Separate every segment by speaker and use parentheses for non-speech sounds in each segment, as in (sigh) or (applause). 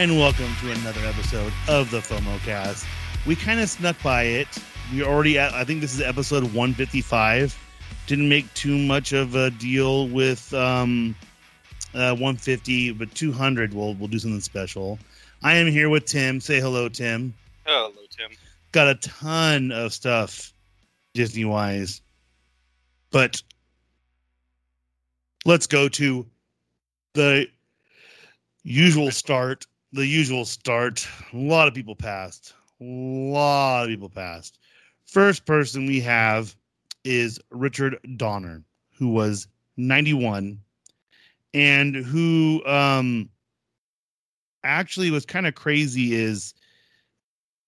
Speaker 1: And welcome to another episode of the FOMO Cast. We kind of snuck by it. We're already at, I think this is episode 155. Didn't make too much of a deal with um, uh, 150, but 200, we'll, we'll do something special. I am here with Tim. Say hello, Tim.
Speaker 2: Hello, Tim.
Speaker 1: Got a ton of stuff Disney wise, but let's go to the usual start. The usual start. A lot of people passed. A lot of people passed. First person we have is Richard Donner, who was 91 and who um actually was kind of crazy is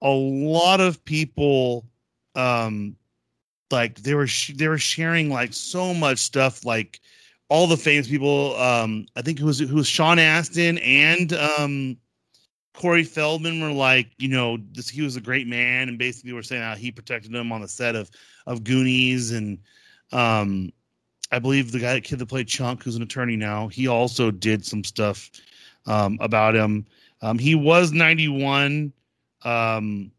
Speaker 1: a lot of people um like they were sh- they were sharing like so much stuff like all the famous people um i think it was who was sean astin and um corey feldman were like you know this he was a great man and basically were saying how he protected them on the set of of goonies and um i believe the guy kid that played chunk who's an attorney now he also did some stuff um about him. Um he was 91 um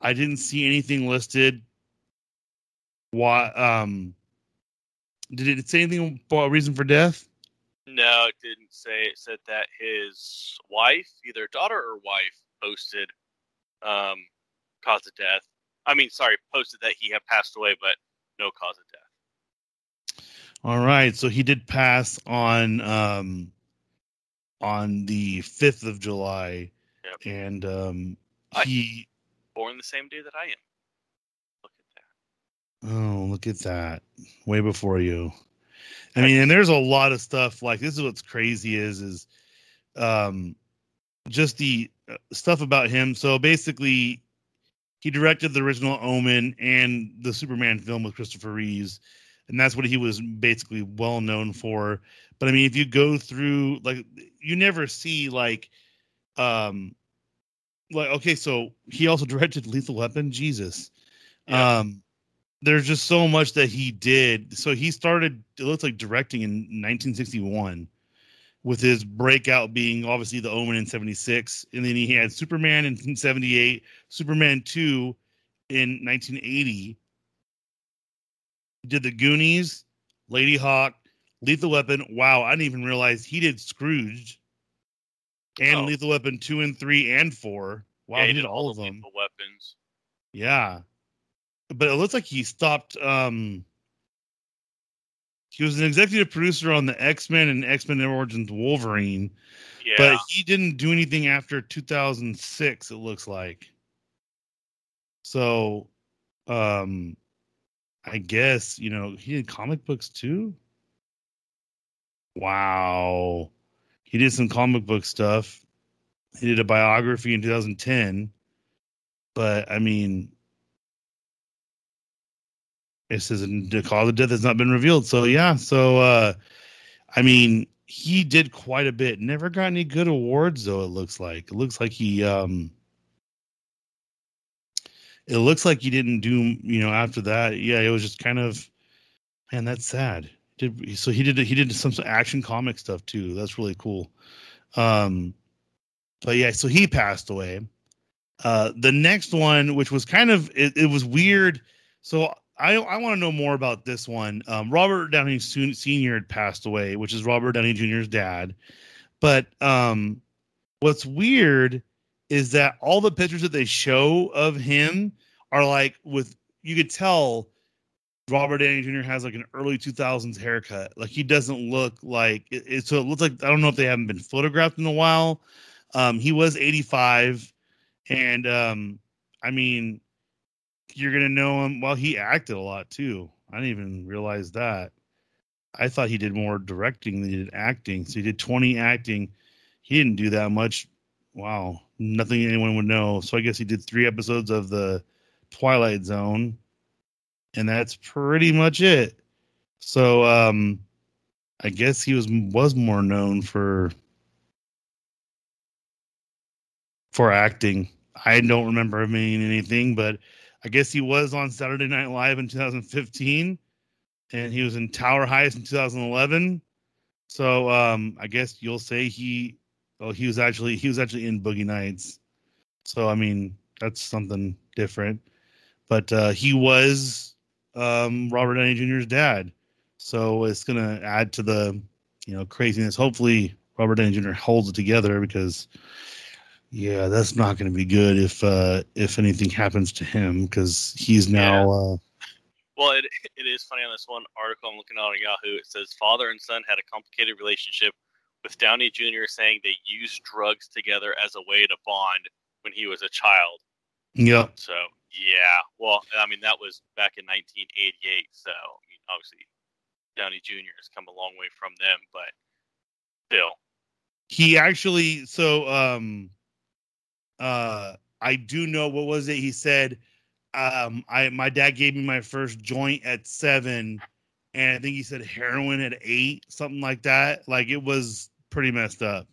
Speaker 1: i didn't see anything listed. Why um did it say anything about reason for death
Speaker 2: No, it didn't say. It said that his wife, either daughter or wife, posted um, cause of death. I mean, sorry, posted that he had passed away, but no cause of death.
Speaker 1: all right so he did pass on um on the 5th of july
Speaker 2: Yep.
Speaker 1: and um
Speaker 2: I-
Speaker 1: he
Speaker 2: Born the same day that I am. Look at that.
Speaker 1: oh look at that way before you i mean and there's a lot of stuff like this is what's crazy is is um just the uh, stuff about him. So basically he directed the original omen and the superman film with christopher reeves and that's what he was basically well known for. But i mean if you go through like you never see like um like okay so he also (laughs) directed lethal weapon? Jesus.
Speaker 2: Yeah.
Speaker 1: um there's just so much that he did so he started it looks like directing in 1961 with his breakout being obviously the omen in 76 and then he had superman in 78 superman 2 in 1980 he did the goonies ladyhawke lethal weapon wow i didn't even realize he did scrooge and
Speaker 2: Oh.
Speaker 1: lethal weapon 2 and 3 and 4 wow
Speaker 2: Yeah,
Speaker 1: he did all of them
Speaker 2: lethal weapons.
Speaker 1: yeah. But it looks like he stopped um he was an executive producer on the X-Men and X-Men Origins Wolverine,
Speaker 2: Yeah.
Speaker 1: but he didn't do anything after 2006 it looks like. So um I guess, you know, he did comic books too. Wow. He did some comic book stuff. He did a biography in 2010. But I mean, it says the cause of death has not been revealed. So yeah, so uh I mean, he did quite a bit. Never got any good awards though, it looks like. It looks like he um it looks like he didn't do, you know, after that. Yeah, it was just kind of man, that's sad. Did so he did he did some action comic stuff too. That's really cool. Um but yeah, so he passed away. Uh the next one, which was kind of it, it was weird. So I I want to know more about this one. Um, Robert Downey Sr. had passed away, which is Robert Downey Jr.'s dad. But um, what's weird is that all the pictures that they show of him are like with you could tell Robert Downey Jr. has like an early 2000s haircut. Like he doesn't look like it, it- so it looks like I don't know if they haven't been photographed in a while. Um, he was 85, and um, I mean you're gonna know him. Well, he acted a lot too. I didn't even realize that. I thought he did more directing than he did acting. So he did 20 acting. He didn't do that much. Wow, nothing anyone would know. So I guess he did three episodes of the Twilight Zone, and that's pretty much it. So um, I guess he was was more known for for acting. I don't remember him in anything, but I guess he was on Saturday Night Live in 2015, and he was in Tower Heist in 2011. So um, I guess you'll say he Oh, he was actually he was actually in Boogie Nights. So I mean, that's something different. But uh, he was um, Robert Downey Jr.'s dad, so it's gonna add to the you know craziness. Hopefully, Robert Downey Jr. holds it together because yeah, that's not going to be good if uh, if anything happens to him because he's now. Yeah. Uh,
Speaker 2: well, it it is funny on this one article I'm looking at on Yahoo. It says father and son had a complicated relationship, with Downey Jr. saying they used drugs together as a way to bond when he was a child.
Speaker 1: Yeah.
Speaker 2: So yeah, well, I mean that was back in 1988. So I mean, obviously, Downey Jr. has come a long way from them, but still.
Speaker 1: He actually so um uh I do know what was it he said um I my dad gave me my first joint at 7 and I think he said heroin at 8 something like that like it was pretty messed up.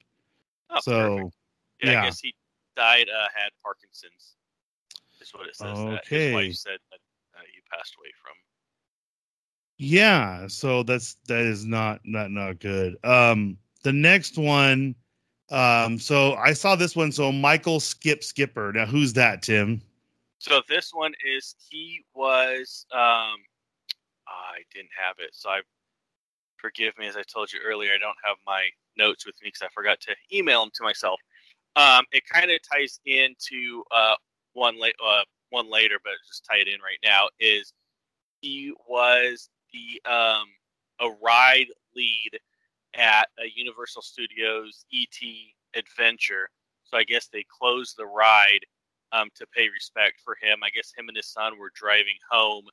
Speaker 1: Oh, so
Speaker 2: yeah, yeah, I guess he died uh had Parkinson's. Is what it says. Okay. That his said that uh, he passed away from.
Speaker 1: Yeah, so that's that is not not not good. Um the next one um, so I saw this one. So Michael Skip Skipper. Now, who's that, Tim?
Speaker 2: So this one is he was. Um, I didn't have it, so I forgive me. As I told you earlier, I don't have my notes with me because I forgot to email them to myself. Um, it kind of ties into uh, one late uh, one later, but just tie it in right now. Is he was the um, a ride lead at a Universal Studios ET Adventure. So I guess they closed the ride um, to pay respect for him. I guess him and his son were driving home.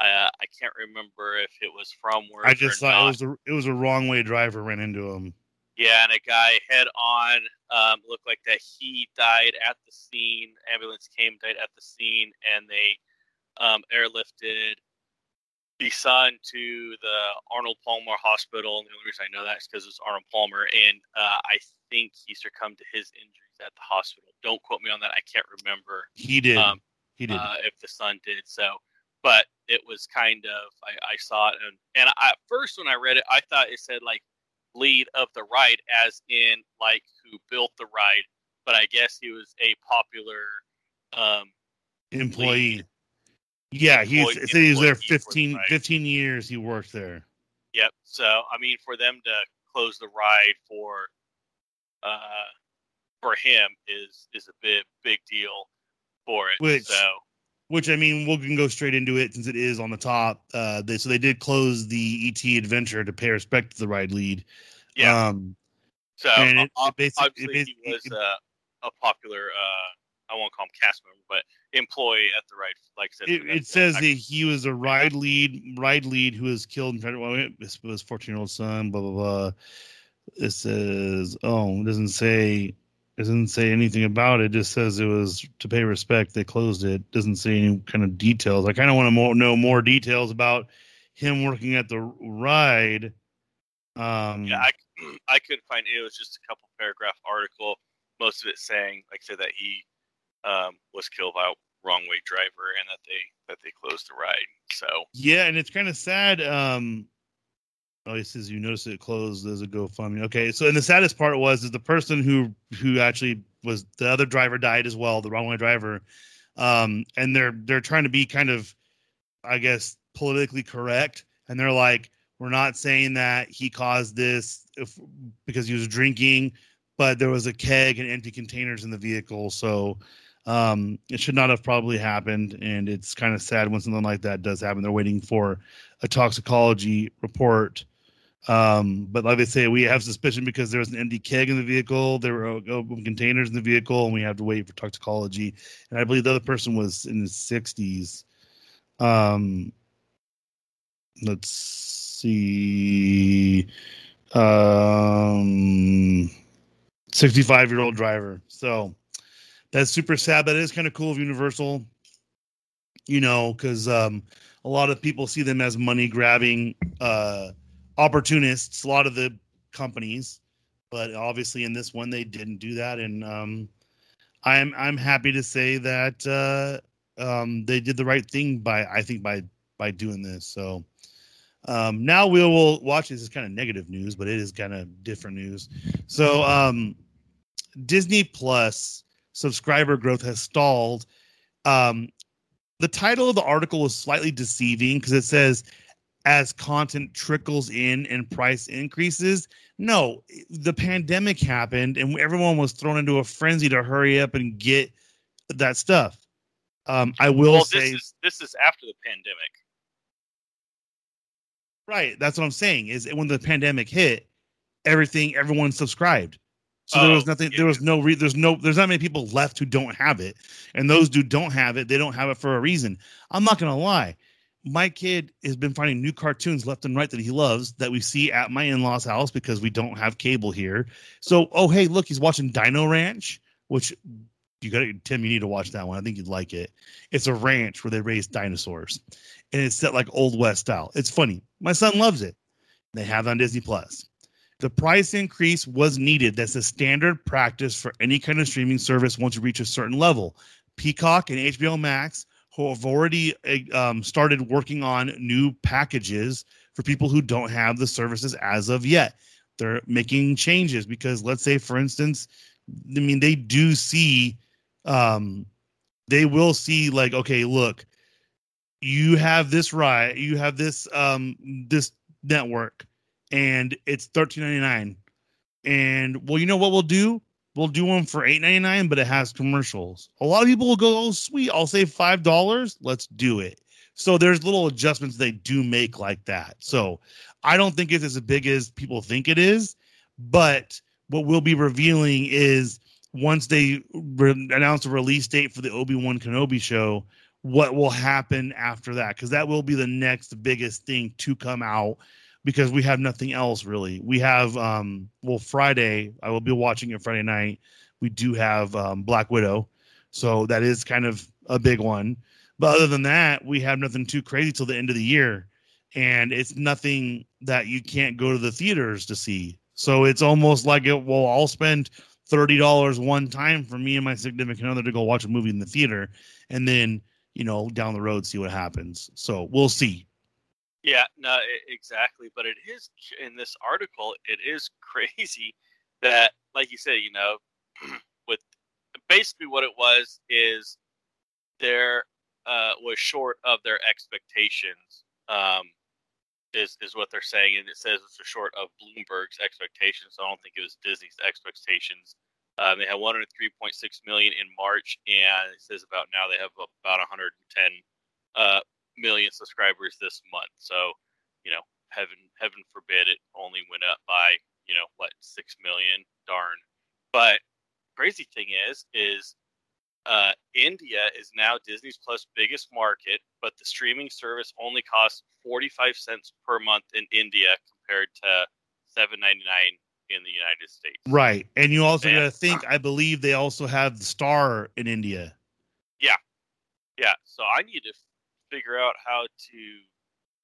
Speaker 2: Uh, I can't remember if it was from work.
Speaker 1: I just thought not. it was a it was a wrong way driver ran into him.
Speaker 2: Yeah, and a guy head on um, looked like that he died at the scene. Ambulance came, died at the scene, and they um, airlifted the son to the Arnold Palmer Hospital. And the only reason I know that is because it's Arnold Palmer, and uh, I think he succumbed to his injuries at the hospital. Don't quote me on that. I can't remember.
Speaker 1: He did. Um, he did.
Speaker 2: Uh, if the son did so, but it was kind of I, I saw it, and and I, at first when I read it, I thought it said like lead of the ride, as in like who built the ride. But I guess he was a popular um,
Speaker 1: employee. Lead yeah, he's said he was there 15, 15 years. He worked there.
Speaker 2: Yep. So I mean, for them to close the ride for uh for him is is a big big deal for it.
Speaker 1: Which,
Speaker 2: so
Speaker 1: which I mean, we can go straight into it since it is on the top. Uh, they, so they did close the ET Adventure to pay respect to the ride lead.
Speaker 2: Yeah. Um, so it, it basically, it, he was uh, a popular uh, I won't call him cast member, but employee at the right. Like I said,
Speaker 1: it, it says that he was a ride lead, ride lead who was killed in front of was fourteen year old son. Blah blah blah. It says, oh, it doesn't say, it doesn't say anything about it. it. Just says it was to pay respect. They closed it. Doesn't say any kind of details. I kind of want to know more details about him working at the ride. Um,
Speaker 2: yeah, I, (clears throat) I couldn't find it. It was just a couple paragraph article. Most of it saying, like I said, that he um, was killed by a wrong way driver and that they that they closed the ride. So
Speaker 1: yeah, and it's kind of sad. Um, oh, he says you notice it closed. There's a GoFundMe. Okay, so and the saddest part was is the person who who actually was the other driver died as well, the wrong way driver. Um, and they're they're trying to be kind of, I guess, politically correct, and they're like, we're not saying that he caused this if, because he was drinking, but there was a keg and empty containers in the vehicle, so um, it should not have probably happened, and it's kind of sad when something like that does happen. They're waiting for a toxicology report. Um, but like they say, we have suspicion because there was an empty keg in the vehicle, there were open containers in the vehicle, and we have to wait for toxicology. And I believe the other person was in his 60s. Um, let's see. Um, 65 year old driver. So that's super sad. That is kind of cool of Universal, you know, because um, a lot of people see them as money grabbing uh, opportunists. A lot of the companies, but obviously in this one they didn't do that, and um, I'm I'm happy to say that uh, um, they did the right thing by I think by by doing this. So. Um, now we will watch. This is kind of negative news, but it is kind of different news. So, um, Disney Plus subscriber growth has stalled. Um, the title of the article is slightly deceiving because it says as content trickles in and price increases. No, the pandemic happened and everyone was thrown into a frenzy to hurry up and get that stuff. Um, I will
Speaker 2: well,
Speaker 1: say
Speaker 2: this is this is after the pandemic.
Speaker 1: Right. That's what I'm saying. Is when the pandemic hit, everything everyone subscribed. So there
Speaker 2: Oh,
Speaker 1: was nothing.
Speaker 2: yeah.
Speaker 1: There was no. Re- there's no. There's not many people left who don't have it, and those mm-hmm. who don't have it, they don't have it for a reason. I'm not gonna lie. My kid has been finding new cartoons left and right that he loves that we see at my in-laws' house because we don't have cable here. So, oh hey, look, he's watching Dino Ranch, which you got to Tim. You need to watch that one. I think you'd like it. It's a ranch where they raise dinosaurs, and it's set like old west style. It's funny. My son loves it. They have it on Disney Plus. The price increase was needed. That's a standard practice for any kind of streaming service once you reach a certain level. Peacock and HBO Max who have already um, started working on new packages for people who don't have the services as of yet. They're making changes because, let's say, for instance, I mean, they do see, um, they will see like, okay, look, you have this right, you have this um this network, and it's thirteen ninety nine, and well, you know what we'll do? We'll do one for eight ninety nine, but it has commercials. A lot of people will go, oh sweet, I'll save five dollars. Let's do it. So there's little adjustments they do make like that. So I don't think it's as big as people think it is, but what we'll be revealing is once they re- announce a release date for the Obi Wan Kenobi show, what will happen after that? Because that will be the next biggest thing to come out. Because we have nothing else really. We have um well Friday. I will be watching it Friday night. We do have um, Black Widow, so that is kind of a big one. But other than that, we have nothing too crazy till the end of the year, and it's nothing that you can't go to the theaters to see. So it's almost like it. Well, I'll spend thirty dollars one time for me and my significant other to go watch a movie in the theater, and then you know down the road see what happens. So we'll see.
Speaker 2: Yeah, no, exactly. But it is in this article. It is (laughs) crazy that, like you said, you know, (clears throat) with basically what it was is there uh, was short of their expectations. Um, is is what they're saying, and it says it's a short of Bloomberg's expectations. So I don't think it was Disney's expectations. Um, they had 103.6 million in March, and it says about now they have about 110 uh, million subscribers this month. So, you know, heaven heaven forbid it only went up by, you know, what, six million? Darn. But crazy thing is, is uh, India is now Disney's Plus biggest market, but the streaming service only costs 45 cents per month in India compared to 7.99 in the United States.
Speaker 1: Right, and you also got to think. I believe they also have the Star in India.
Speaker 2: Yeah. Yeah, so I need to figure out how to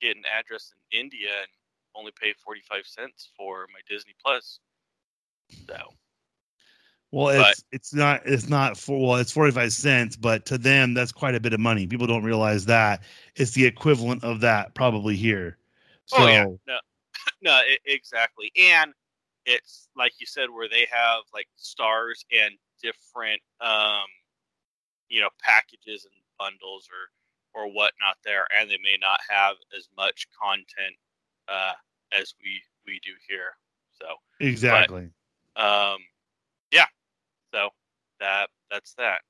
Speaker 2: get an address in India and only pay 45 cents for my Disney Plus. So,
Speaker 1: Well,
Speaker 2: But-
Speaker 1: it's it's not it's not for well, it's forty five cents, but to them that's quite a bit of money. People don't realize that it's the equivalent of that probably here. So
Speaker 2: oh yeah, no, (laughs) no, i exactly. And it's like you said, where they have like stars and different, um, you know, packages and bundles or or whatnot there, and they may not have as much content uh, as we we do here. So,
Speaker 1: exactly.
Speaker 2: um, yeah, so that that's that.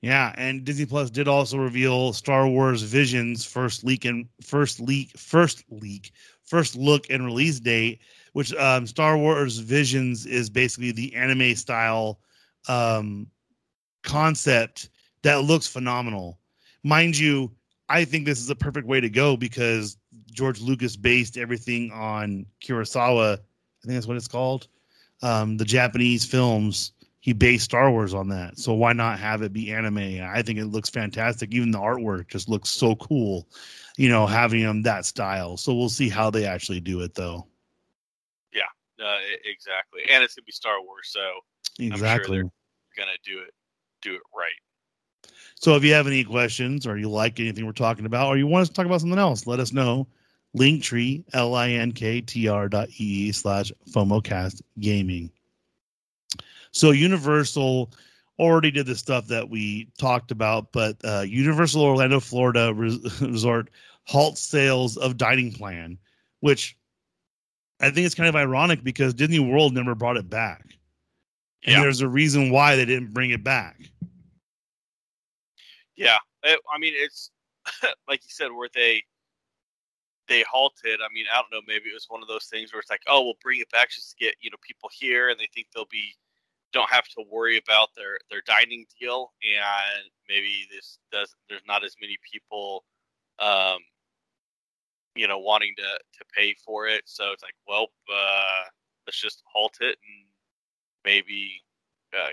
Speaker 1: Yeah, and Disney Plus did also reveal Star Wars Visions first leak and first leak first leak first look and release date, which um, Star Wars Visions is basically the anime style um, concept that looks phenomenal. Mind you, I think this is a perfect way to go because George Lucas based everything on Kurosawa. I think that's what it's called. Um, the Japanese films he based Star Wars on that. So why not have it be anime? I think it looks fantastic. Even the artwork just looks so cool, you know, having them that style. So we'll see how they actually do it though.
Speaker 2: Uh, e- exactly, and it's gonna be Star Wars, so
Speaker 1: Exactly.
Speaker 2: they're- gonna do it do it right.
Speaker 1: So if you have any questions or you like anything we're talking about or you want us to talk about something else, let us know. Linktree, L-I-N-K-T-R dot E slash FOMOcast gaming. So Universal already did the stuff that we talked about, but uh, Universal Orlando, Florida Res- (laughs) Resort halts sales of dining plan, which I think it's kind of ironic because Disney World never brought it back. And
Speaker 2: Yeah.
Speaker 1: there's a reason why they didn't bring it back.
Speaker 2: Yeah, it, I mean it's (laughs) like you said, where they they halted. I mean, I don't know. Maybe it was one of those things where it's like, oh, we'll bring it back just to get you know people here, and they think they'll be don't have to worry about their their dining deal, and maybe this does. There's not as many people, um, you know, wanting to to pay for it. So it's like, well, uh, let's just halt it and maybe uh,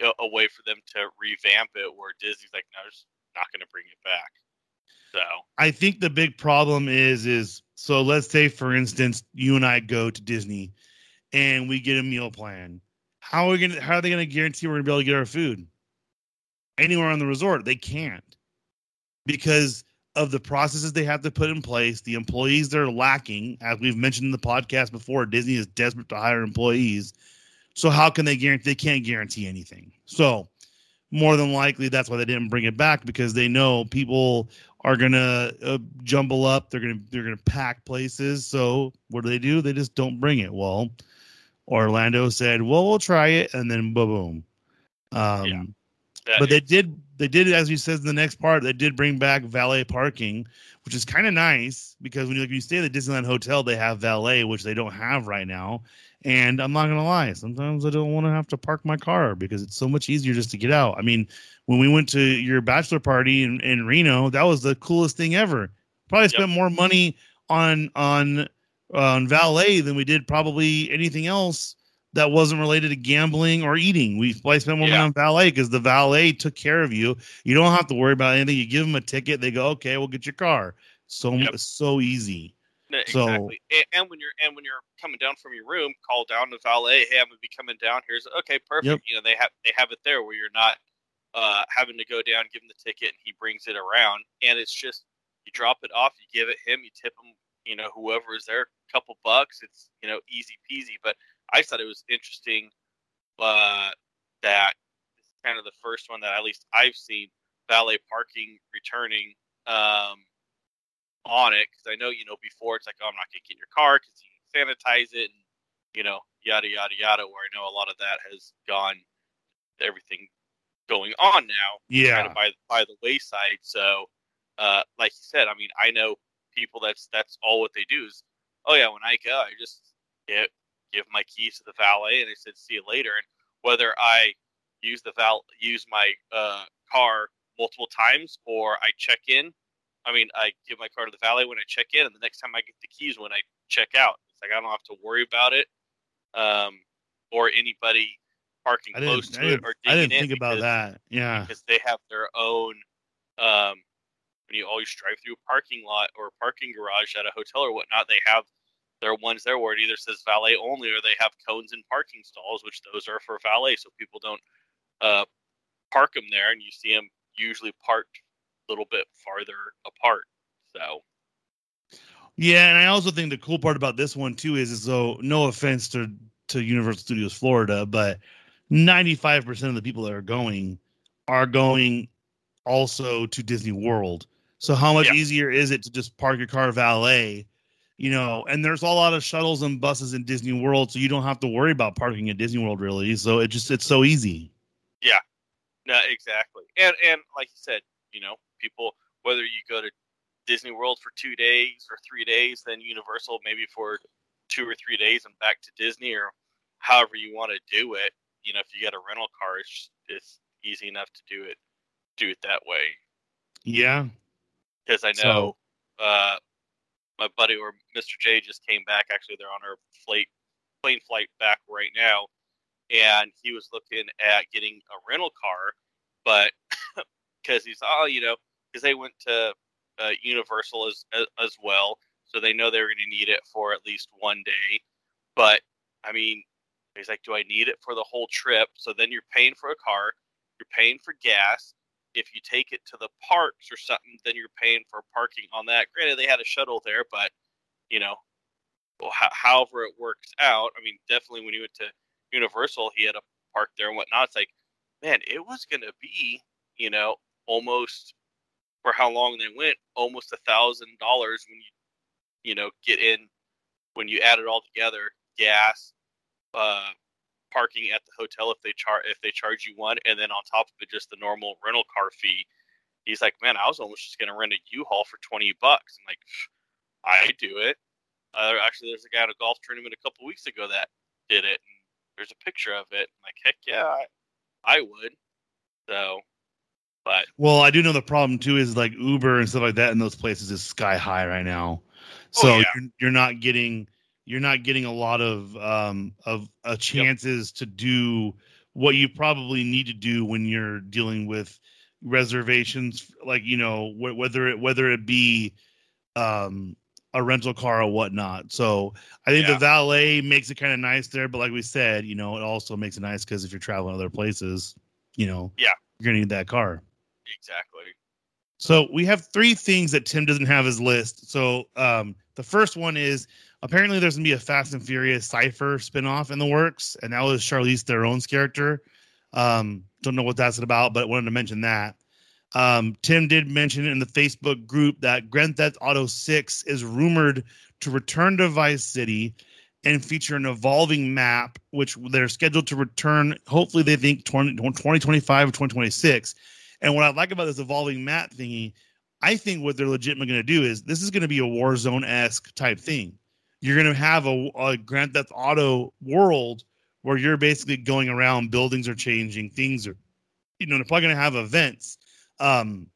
Speaker 2: a, a way for them to revamp it where Disney's like, no, just not going to bring it back. So
Speaker 1: I think the big problem is is so let's say for instance you and I go to Disney and we get a meal plan. How are we gonna how are they gonna guarantee we're gonna be able to get our food? Anywhere on the resort, they can't. Because of the processes they have to put in place, the employees they're lacking, as we've mentioned in the podcast before, Disney is desperate to hire employees. So how can they guarantee they can't guarantee anything? So more than likely that's why they didn't bring it back because they know people are gonna uh, jumble up. They're gonna they're gonna pack places. So what do they do? They just don't bring it. Well, Orlando said, "Well, we'll try it," and then boom, boom. Um,
Speaker 2: Yeah. that
Speaker 1: but they did they did as he says in the next part they did bring back valet parking which is kind of nice because when you, like, you stay at the disneyland hotel they have valet which they don't have right now and i'm not gonna lie sometimes i don't want to have to park my car because it's so much easier just to get out i mean when we went to your bachelor party in, in reno that was the coolest thing ever probably spent more money on on on valet than we did probably anything else that wasn't related to gambling or eating. We probably spent more money on valet because the valet took care of you. You don't have to worry about anything. You give them a ticket, they go, "Okay, we'll get your car." So
Speaker 2: Yep.
Speaker 1: so easy.
Speaker 2: No,
Speaker 1: So-
Speaker 2: exactly. And, and when you're and when you're coming down from your room, call down to valet. Hey, I'm gonna be coming down. Here's okay, perfect.
Speaker 1: Yep.
Speaker 2: You know they have they have it there where you're not uh, having to go down, give him the ticket, and he brings it around. And it's just you drop it off, you give it him, you tip him. You know whoever is there, a couple bucks. It's you know easy peasy. But I thought it was interesting uh, that is kind of the first one that at least I've seen valet parking returning. Um, on it because I know you know before it's like oh I'm not gonna get your car because you sanitize it and you know yada yada yada. Where I know a lot of that has gone, everything going on now kind
Speaker 1: Yeah.
Speaker 2: of by by the wayside. So, uh, like you said, I mean I know people that's that's all what they do is oh yeah when I go I just give give my keys to the valet and they said see you later and whether I use the val use my uh, car multiple times or I check in I mean, I give my car to the valet when I check in, and the next time I get the keys when I check out. It's like I don't have to worry about it, um, or anybody parking close to it or
Speaker 1: I didn't
Speaker 2: in
Speaker 1: think about that. Yeah.
Speaker 2: because they have their own. Um, when you always drive through a parking lot or a parking garage at a hotel or whatnot, they have their ones there where it either says valet only or they have cones and parking stalls, which those are for valet, so people don't uh, park them there, and you see them usually parked little bit farther apart. So
Speaker 1: Yeah, and I also think the cool part about this one too is, is so no offense to to Universal Studios Florida, but ninety five percent of the people that are going are going also to Disney World. So how much
Speaker 2: Yeah.
Speaker 1: easier is it to just park your car valet? You know, and there's a lot of shuttles and buses in Disney World, so you don't have to worry about parking at Disney World really. So it just it's so easy. Yeah.
Speaker 2: No, exactly. And and like you said, you know, people whether you go to Disney World for two days or three days, then Universal maybe for two or three days and back to Disney or however you want to do it. You know, if you get a rental car, it's it's easy enough to do it do it that way.
Speaker 1: Yeah.
Speaker 2: Because I know uh, my buddy or Mr. J just came back. Actually, they're on our flight plane flight back right now, and he was looking at getting a rental car, but (coughs) because he's oh you know because they went to uh, Universal as, as as well, so they know they're going to need it for at least one day. But I mean, he's like, do I need it for the whole trip? So then you're paying for a car, you're paying for gas. If you take it to the parks or something, then you're paying for parking on that. Granted, they had a shuttle there, but you know, well, ho- however it works out. I mean, definitely when he went to Universal, he had a park there and whatnot. It's like, man, it was gonna be, you know, almost for how long they went, almost a thousand dollars when you, you know, get in when you add it all together, gas, uh, parking at the hotel if they charge if they charge you one, and then on top of it, just the normal rental car fee. He's like, man, I was almost just gonna rent a U-Haul for twenty bucks. I'm like, I do it. Uh, actually, there's a guy at a golf tournament a couple weeks ago that did it. And there's a picture of it. I'm like, heck yeah, I, I would. So, but
Speaker 1: well, I do know the problem too is like Uber and stuff like that in those places is sky high right now.
Speaker 2: Oh,
Speaker 1: So
Speaker 2: yeah.
Speaker 1: you're, you're not getting you're not getting a lot of um of uh, chances to do what you probably need to do when you're dealing with reservations like you know wh- whether it whether it be um a rental car or whatnot so i think
Speaker 2: Yeah.
Speaker 1: the valet makes it kind of nice there but like we said you know it also makes it nice because if you're traveling other places you know
Speaker 2: Yeah.
Speaker 1: you're gonna need that car
Speaker 2: exactly.
Speaker 1: so we have three things that Tim doesn't have his list. So um, the first one is apparently there's gonna be a Fast and Furious Cipher spinoff in the works, and that was Charlize Theron's character. Um, don't know what that's about, but wanted to mention that. Um, Tim did mention in the Facebook group that Grand Theft Auto 6 is rumored to return to Vice City and feature an evolving map, which they're scheduled to return. Hopefully, they think 20, 2025 or 2026. And what I like about this evolving map thingy, I think what they're legitimately going to do is this is going to be a Warzone esque type thing. You're going to have a, a Grand Theft Auto world where you're basically going around, buildings are changing, things are, you know, they're probably going to have events. Um,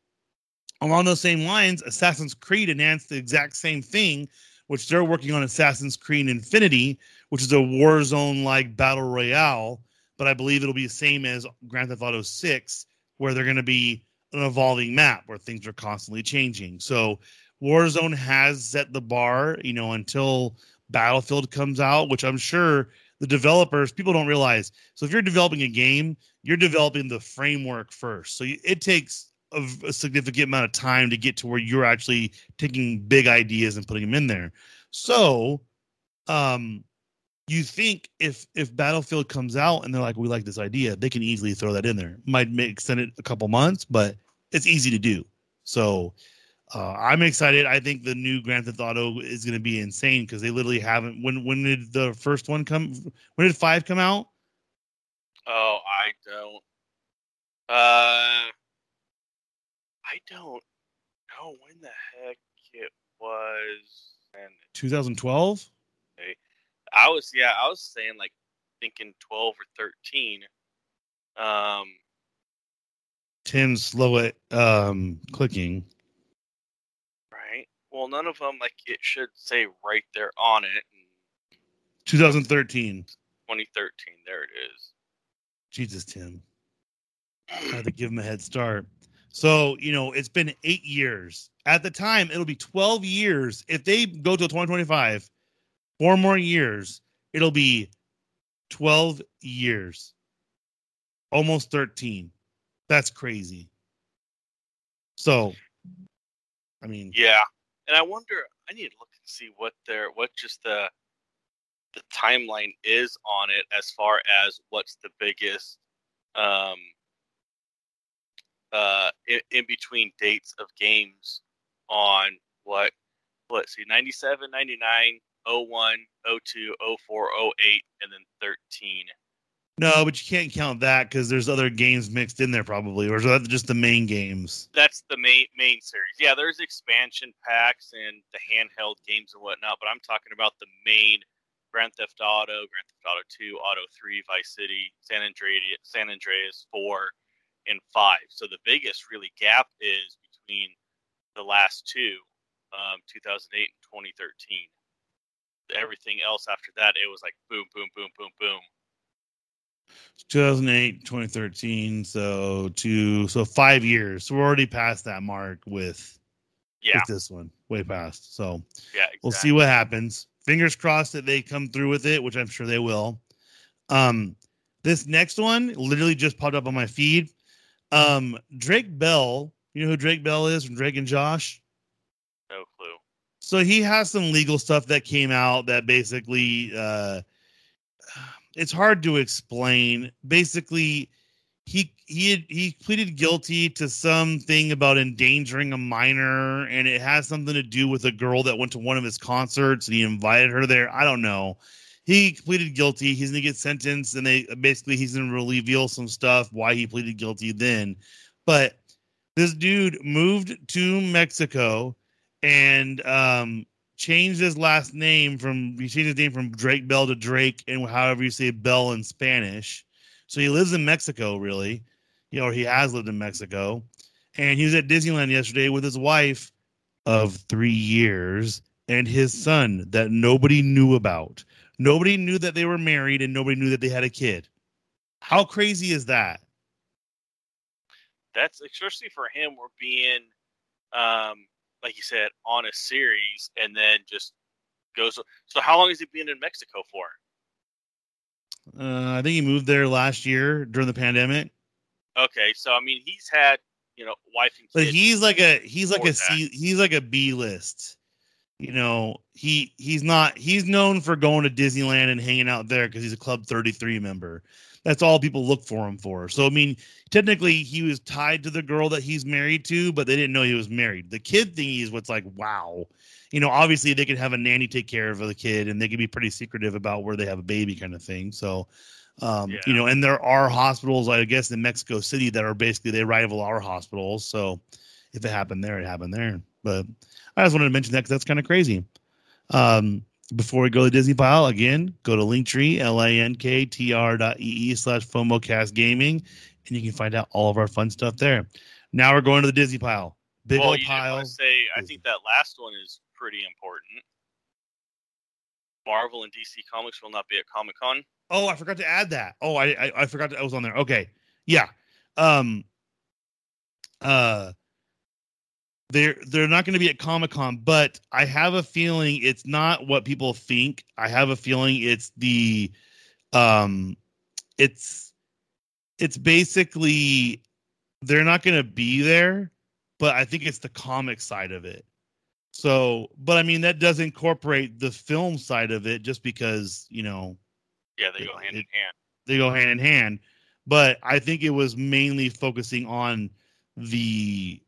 Speaker 1: along those same lines, Assassin's Creed announced the exact same thing, which they're working on Assassin's Creed Infinity, which is a Warzone like battle royale. But I believe it'll be the same as Grand Theft Auto 6, where they're going to be an evolving map where things are constantly changing. So Warzone has set the bar, you know, until Battlefield comes out, which I'm sure the developers people don't realize. So if you're developing a game, you're developing the framework first. So it takes a, a significant amount of time to get to where you're actually taking big ideas and putting them in there. So, um, you think if if Battlefield comes out and they're like, we like this idea, they can easily throw that in there. Might make extend it a couple months, but it's easy to do. So uh, I'm excited. I think the new Grand Theft Auto is going to be insane because they literally haven't. When when did the first one come? When did five come out?
Speaker 2: Oh, I don't. Uh, I don't know when the heck it was. And
Speaker 1: 2012.
Speaker 2: I was, yeah, I was saying like thinking twelve or thirteen. Um,
Speaker 1: Tim's slow at um, clicking.
Speaker 2: right. Well, none of them like it should say right there on it.
Speaker 1: 2013.
Speaker 2: 2013. There it is.
Speaker 1: Jesus, Tim. I had to give him a head start. So, you know, it's been eight years. At the time, it'll be 12 years. If they go to 2025, four more years, it'll be 12 years. Almost 13. That's crazy. So, I mean,
Speaker 2: Yeah, and I wonder. I need to look and see what their what just the the timeline is on it as far as what's the biggest um uh in, in between dates of games on what let's see 97 99 01 02 04 08 and then 13
Speaker 1: no, but you can't count that because there's other games mixed in there probably, or is that just the main games?
Speaker 2: that's the main main series. Yeah, there's expansion packs and the handheld games and whatnot, but I'm talking about the main Grand Theft Auto, Grand Theft Auto 2, Auto 3, Vice City, San Andreas, San Andreas 4, and 5. So the biggest really gap is between the last two, um, 2008 and 2013. Everything else after that, it was like boom, boom, boom, boom, boom.
Speaker 1: 2008 2013 so two so five years so we're already past that mark with
Speaker 2: Yeah,
Speaker 1: with this one way past so
Speaker 2: yeah, exactly.
Speaker 1: we'll see what happens fingers crossed that they come through with it which i'm sure they will um this next one literally just popped up on my feed um drake bell you know who drake bell is from drake and josh. So he has some legal stuff that came out that basically uh it's hard to explain. Basically, he he had, he pleaded guilty to something about endangering a minor, and it has something to do with a girl that went to one of his concerts, and he invited her there. I don't know. He pleaded guilty. He's gonna get sentenced, and they basically he's gonna reveal some stuff why he pleaded guilty then. But this dude moved to Mexico and um, changed his last name from he changed his name from Drake Bell to Drake, and however you say Bell in Spanish. So he lives in Mexico, really, you know, or he has lived in Mexico. And he was at Disneyland yesterday with his wife of three years and his son that nobody knew about. Nobody knew that they were married and nobody knew that they had a kid. How crazy is that?
Speaker 2: That's especially for him. We're being, um, like you said, on a series and then just goes. So, how long has he been in Mexico for?
Speaker 1: Uh, I think he moved there last year during the pandemic.
Speaker 2: Okay, so I mean, he's had you know wife and
Speaker 1: But he's like a he's like a he's like a B list. You know, he he's not he's known for going to Disneyland and hanging out there because he's a Club 33 member. That's all people look for him for. So I mean, technically he was tied to the girl that he's married to, but they didn't know he was married. The kid thing is what's like, wow. You know, obviously they could have a nanny take care of the kid and they could be pretty secretive about where they have a baby kind of thing. So um,
Speaker 2: Yeah.
Speaker 1: you know, and there are hospitals, I guess, in Mexico City that are basically they rival our hospitals. So if it happened there, it happened there. But I just wanted to mention that because that's kind of crazy. Um, before we go to Disney Pile, again, go to Linktree, L-A-N-K-T-R dot E-E slash FOMOcast gaming, and you can find out all of our fun stuff there. Now we're going to the Disney Pile. Big
Speaker 2: well,
Speaker 1: old pile.
Speaker 2: say. I think that last one is pretty important. Marvel and DC Comics will not be at Comic Con.
Speaker 1: Oh, I forgot to add that. Oh, I I, I forgot that was on there. Okay, yeah. Um. Uh. They're they're not going to be at Comic Con, but I have a feeling it's not what people think. I have a feeling it's the, um, it's, it's basically they're not going to be there, but I think it's the comic side of it. So, but I mean that does incorporate the film side of it, just because you know
Speaker 2: Yeah, they go hand
Speaker 1: it-
Speaker 2: in hand.
Speaker 1: they go hand in hand. But I think it was mainly focusing on the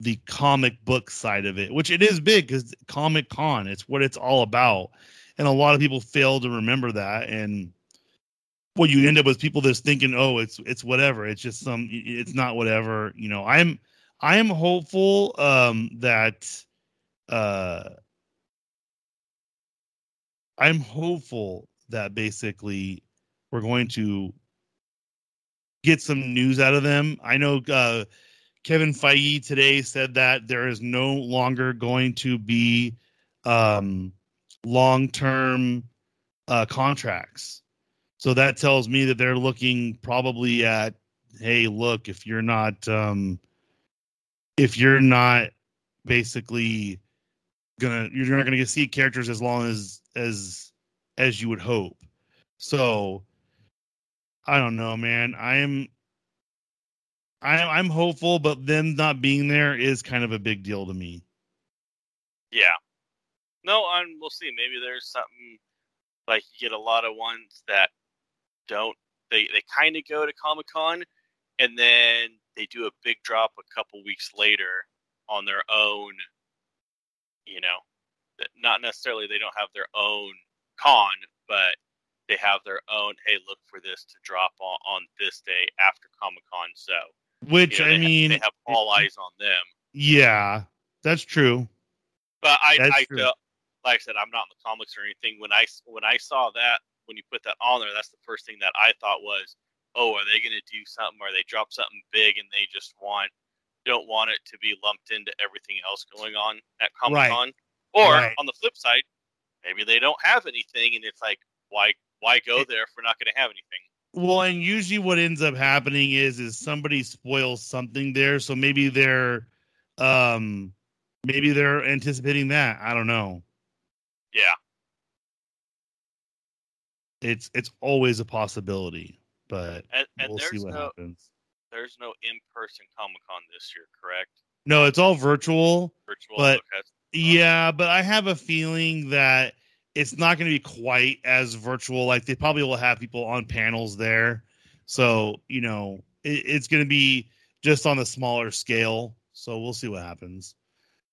Speaker 1: the comic book side of it, which it is big because Comic Con, it's what it's all about. And a lot of people fail to remember that. And what you end up with people just thinking, oh, it's it's whatever. It's just some it's not whatever. You know, I'm I am hopeful um that uh I'm hopeful that basically we're going to get some news out of them. I know uh, Kevin Feige today said that there is no longer going to be um, long-term uh, contracts. So that tells me that they're looking probably at, hey, look, if you're not, um, if you're not basically gonna, you're not gonna get see characters as long as as as you would hope. So I don't know, man. I'm I'm I'm hopeful, but them not being there is kind of a big deal to me.
Speaker 2: Yeah. No, and we'll see. Maybe there's something like you get a lot of ones that don't. They they kind of go to Comic Con, and then they do a big drop a couple weeks later on their own. You know, not necessarily they don't have their own con, but they have their own. Hey, look for this to drop on, on this day after Comic Con. So
Speaker 1: Which
Speaker 2: you know,
Speaker 1: I mean,
Speaker 2: they have all eyes on them.
Speaker 1: yeah, that's true.
Speaker 2: But I,
Speaker 1: That's
Speaker 2: I
Speaker 1: true.
Speaker 2: like I said, I'm not in the comics or anything. When I when I saw that, when you put that on there, that's the first thing that I thought was, oh, are they going to do something? Or they drop something big and they just want don't want it to be lumped into everything else going on at Comic Con? Or
Speaker 1: Right.
Speaker 2: on the flip side, maybe they don't have anything, and it's like, why why go there if we're not going to have anything?
Speaker 1: Well, and usually what ends up happening is is somebody spoils something there, so maybe they're um maybe they're anticipating that. I don't know.
Speaker 2: Yeah,
Speaker 1: It's it's always a possibility, but
Speaker 2: and, and
Speaker 1: we'll see what
Speaker 2: no
Speaker 1: happens.
Speaker 2: there's no in person Comic Con this year, correct?
Speaker 1: No, it's all virtual.
Speaker 2: Virtual.
Speaker 1: But-
Speaker 2: okay.
Speaker 1: Yeah, but I have a feeling that it's not going to be quite as virtual. Like they probably will have people on panels there, so you know it, it's going to be just on a smaller scale. So we'll see what happens.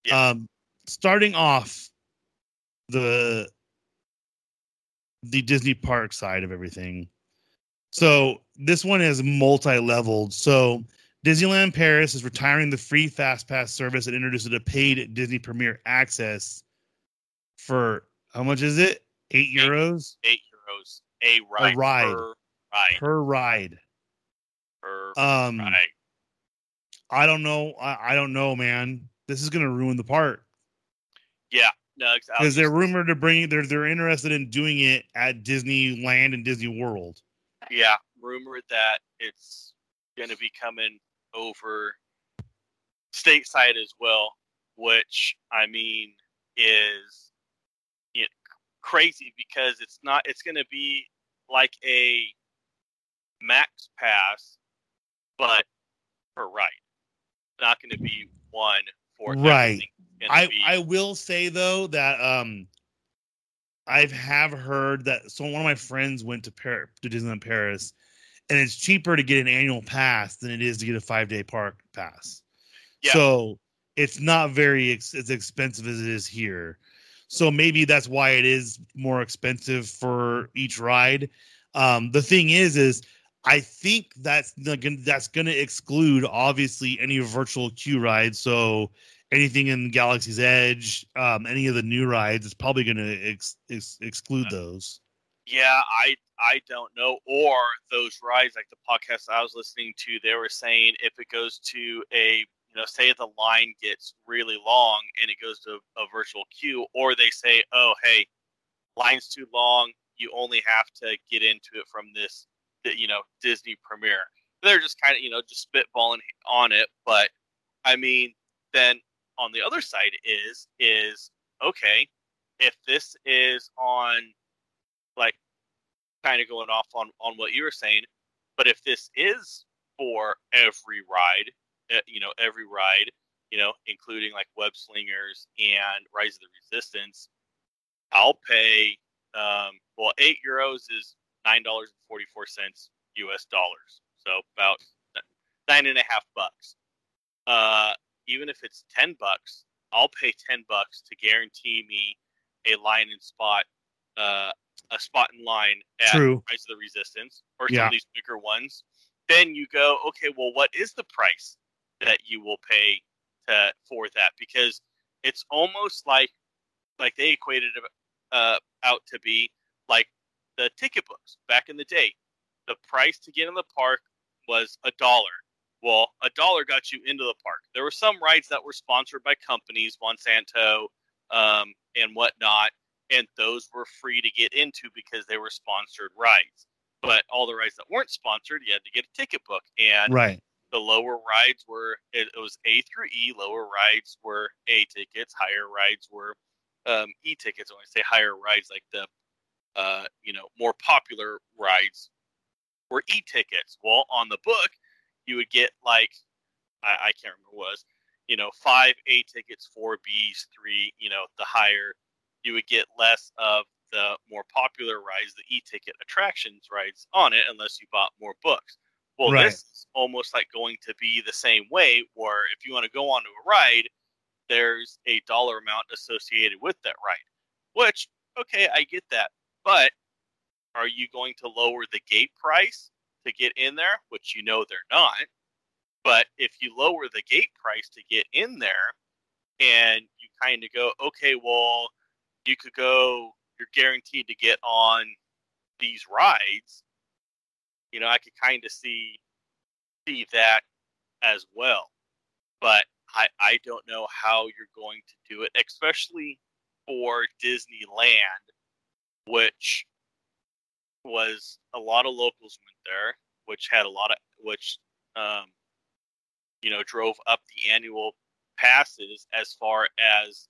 Speaker 2: Yeah.
Speaker 1: Um, starting off the the Disney park side of everything. So this one is multi-leveled. So Disneyland Paris is retiring the free fast pass service and introducing a paid Disney Premier access for how much is it? Eight
Speaker 2: Eight.
Speaker 1: euros
Speaker 2: Eight euros a ride,
Speaker 1: ride.
Speaker 2: per ride
Speaker 1: per ride.
Speaker 2: per
Speaker 1: Um,
Speaker 2: ride.
Speaker 1: I don't know. I, I don't know, man. This is gonna ruin the park
Speaker 2: Yeah, no,
Speaker 1: because they're rumored to bring. They're they're interested in doing it at Disneyland and Disney World.
Speaker 2: yeah, rumored that it's going to be coming over stateside as well, which I mean is crazy because it's not. It's going to be like a max pass, but for right Not going to be one for
Speaker 1: Right.
Speaker 2: everything. It's gonna
Speaker 1: I
Speaker 2: be-
Speaker 1: I will say though that um I've have heard that so one of my friends went to Paris to Disneyland Paris and it's cheaper to get an annual pass than it is to get a 5-day park pass.
Speaker 2: Yeah.
Speaker 1: So it's not very ex- as expensive as it is here. So maybe that's why it is more expensive for each ride. Um the thing is is I think that's that's going to exclude obviously any virtual queue rides. So anything in Galaxy's Edge, um, any of the new rides, it's probably going to ex- ex- exclude those.
Speaker 2: Yeah, I I don't know. Or those rides, like the podcast I was listening to, they were saying if it goes to a you know, say the line gets really long and it goes to a virtual queue, or they say, oh hey, line's too long, you only have to get into it from this, you know, Disney premiere. They're just kind of you know just spitballing on it, but I mean, then on the other side is is okay if this is on like kind of going off on on what you were saying but if this is for every ride you know every ride you know including like web slingers and rise of the resistance i'll pay um well eight euros is nine dollars and 44 cents us dollars so about nine and a half bucks uh even if it's 10 bucks i'll pay 10 bucks to guarantee me a line and spot uh a spot in line at
Speaker 1: True.
Speaker 2: Rise of the Resistance or some
Speaker 1: Yeah.
Speaker 2: of these bigger ones, then you go, okay, well, what is the price that you will pay to for that? Because it's almost like like they equated it uh, out to be like the ticket books back in the day. The price to get in the park was a dollar. Well, a dollar got you into the park. There were some rides that were sponsored by companies, Monsanto, um, and whatnot, and those were free to get into because they were sponsored rides. But all the rides that weren't sponsored, you had to get a ticket book, and
Speaker 1: Right.
Speaker 2: The lower rides were it, it was A through E. Lower rides were A tickets. Higher rides were um, E tickets. When I say higher rides, like the uh, you know more popular rides were E tickets. Well, on the book, you would get like I, I can't remember was you know five A tickets, four Bs, three you know the higher. You would get less of the more popular rides, the e-ticket attractions rides on it, unless you bought more books. Well,
Speaker 1: Right.
Speaker 2: this is almost like going to be the same way, where if you want to go onto a ride, there's a dollar amount associated with that ride. Which, okay, I get that, but are you going to lower the gate price to get in there? Which you know they're not. But if you lower the gate price to get in there, and you kind of go, okay, well, you could go, you're guaranteed to get on these rides. You know, I could kind of see see that as well. But I, I don't know how you're going to do it, especially for Disneyland, which was a lot of locals went there, which had a lot of which um, you know drove up the annual passes as far as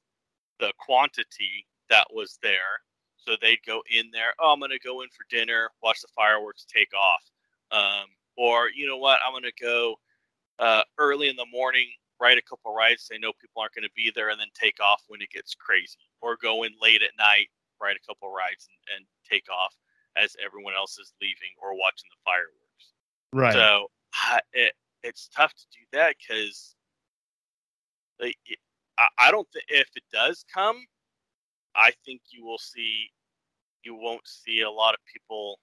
Speaker 2: the quantity that was there. So they'd go in there. Oh, I'm going to go in for dinner, watch the fireworks take off. Um, or you know what? I'm going to go uh, early in the morning, ride a couple rides. They know people aren't going to be there, and then take off when it gets crazy. Or go in late at night, ride a couple rides and, and take off as everyone else is leaving or watching the fireworks.
Speaker 1: Right.
Speaker 2: So I, it, it's tough to do that because like, I, I don't think if it does come, I think you will see you won't see a lot of people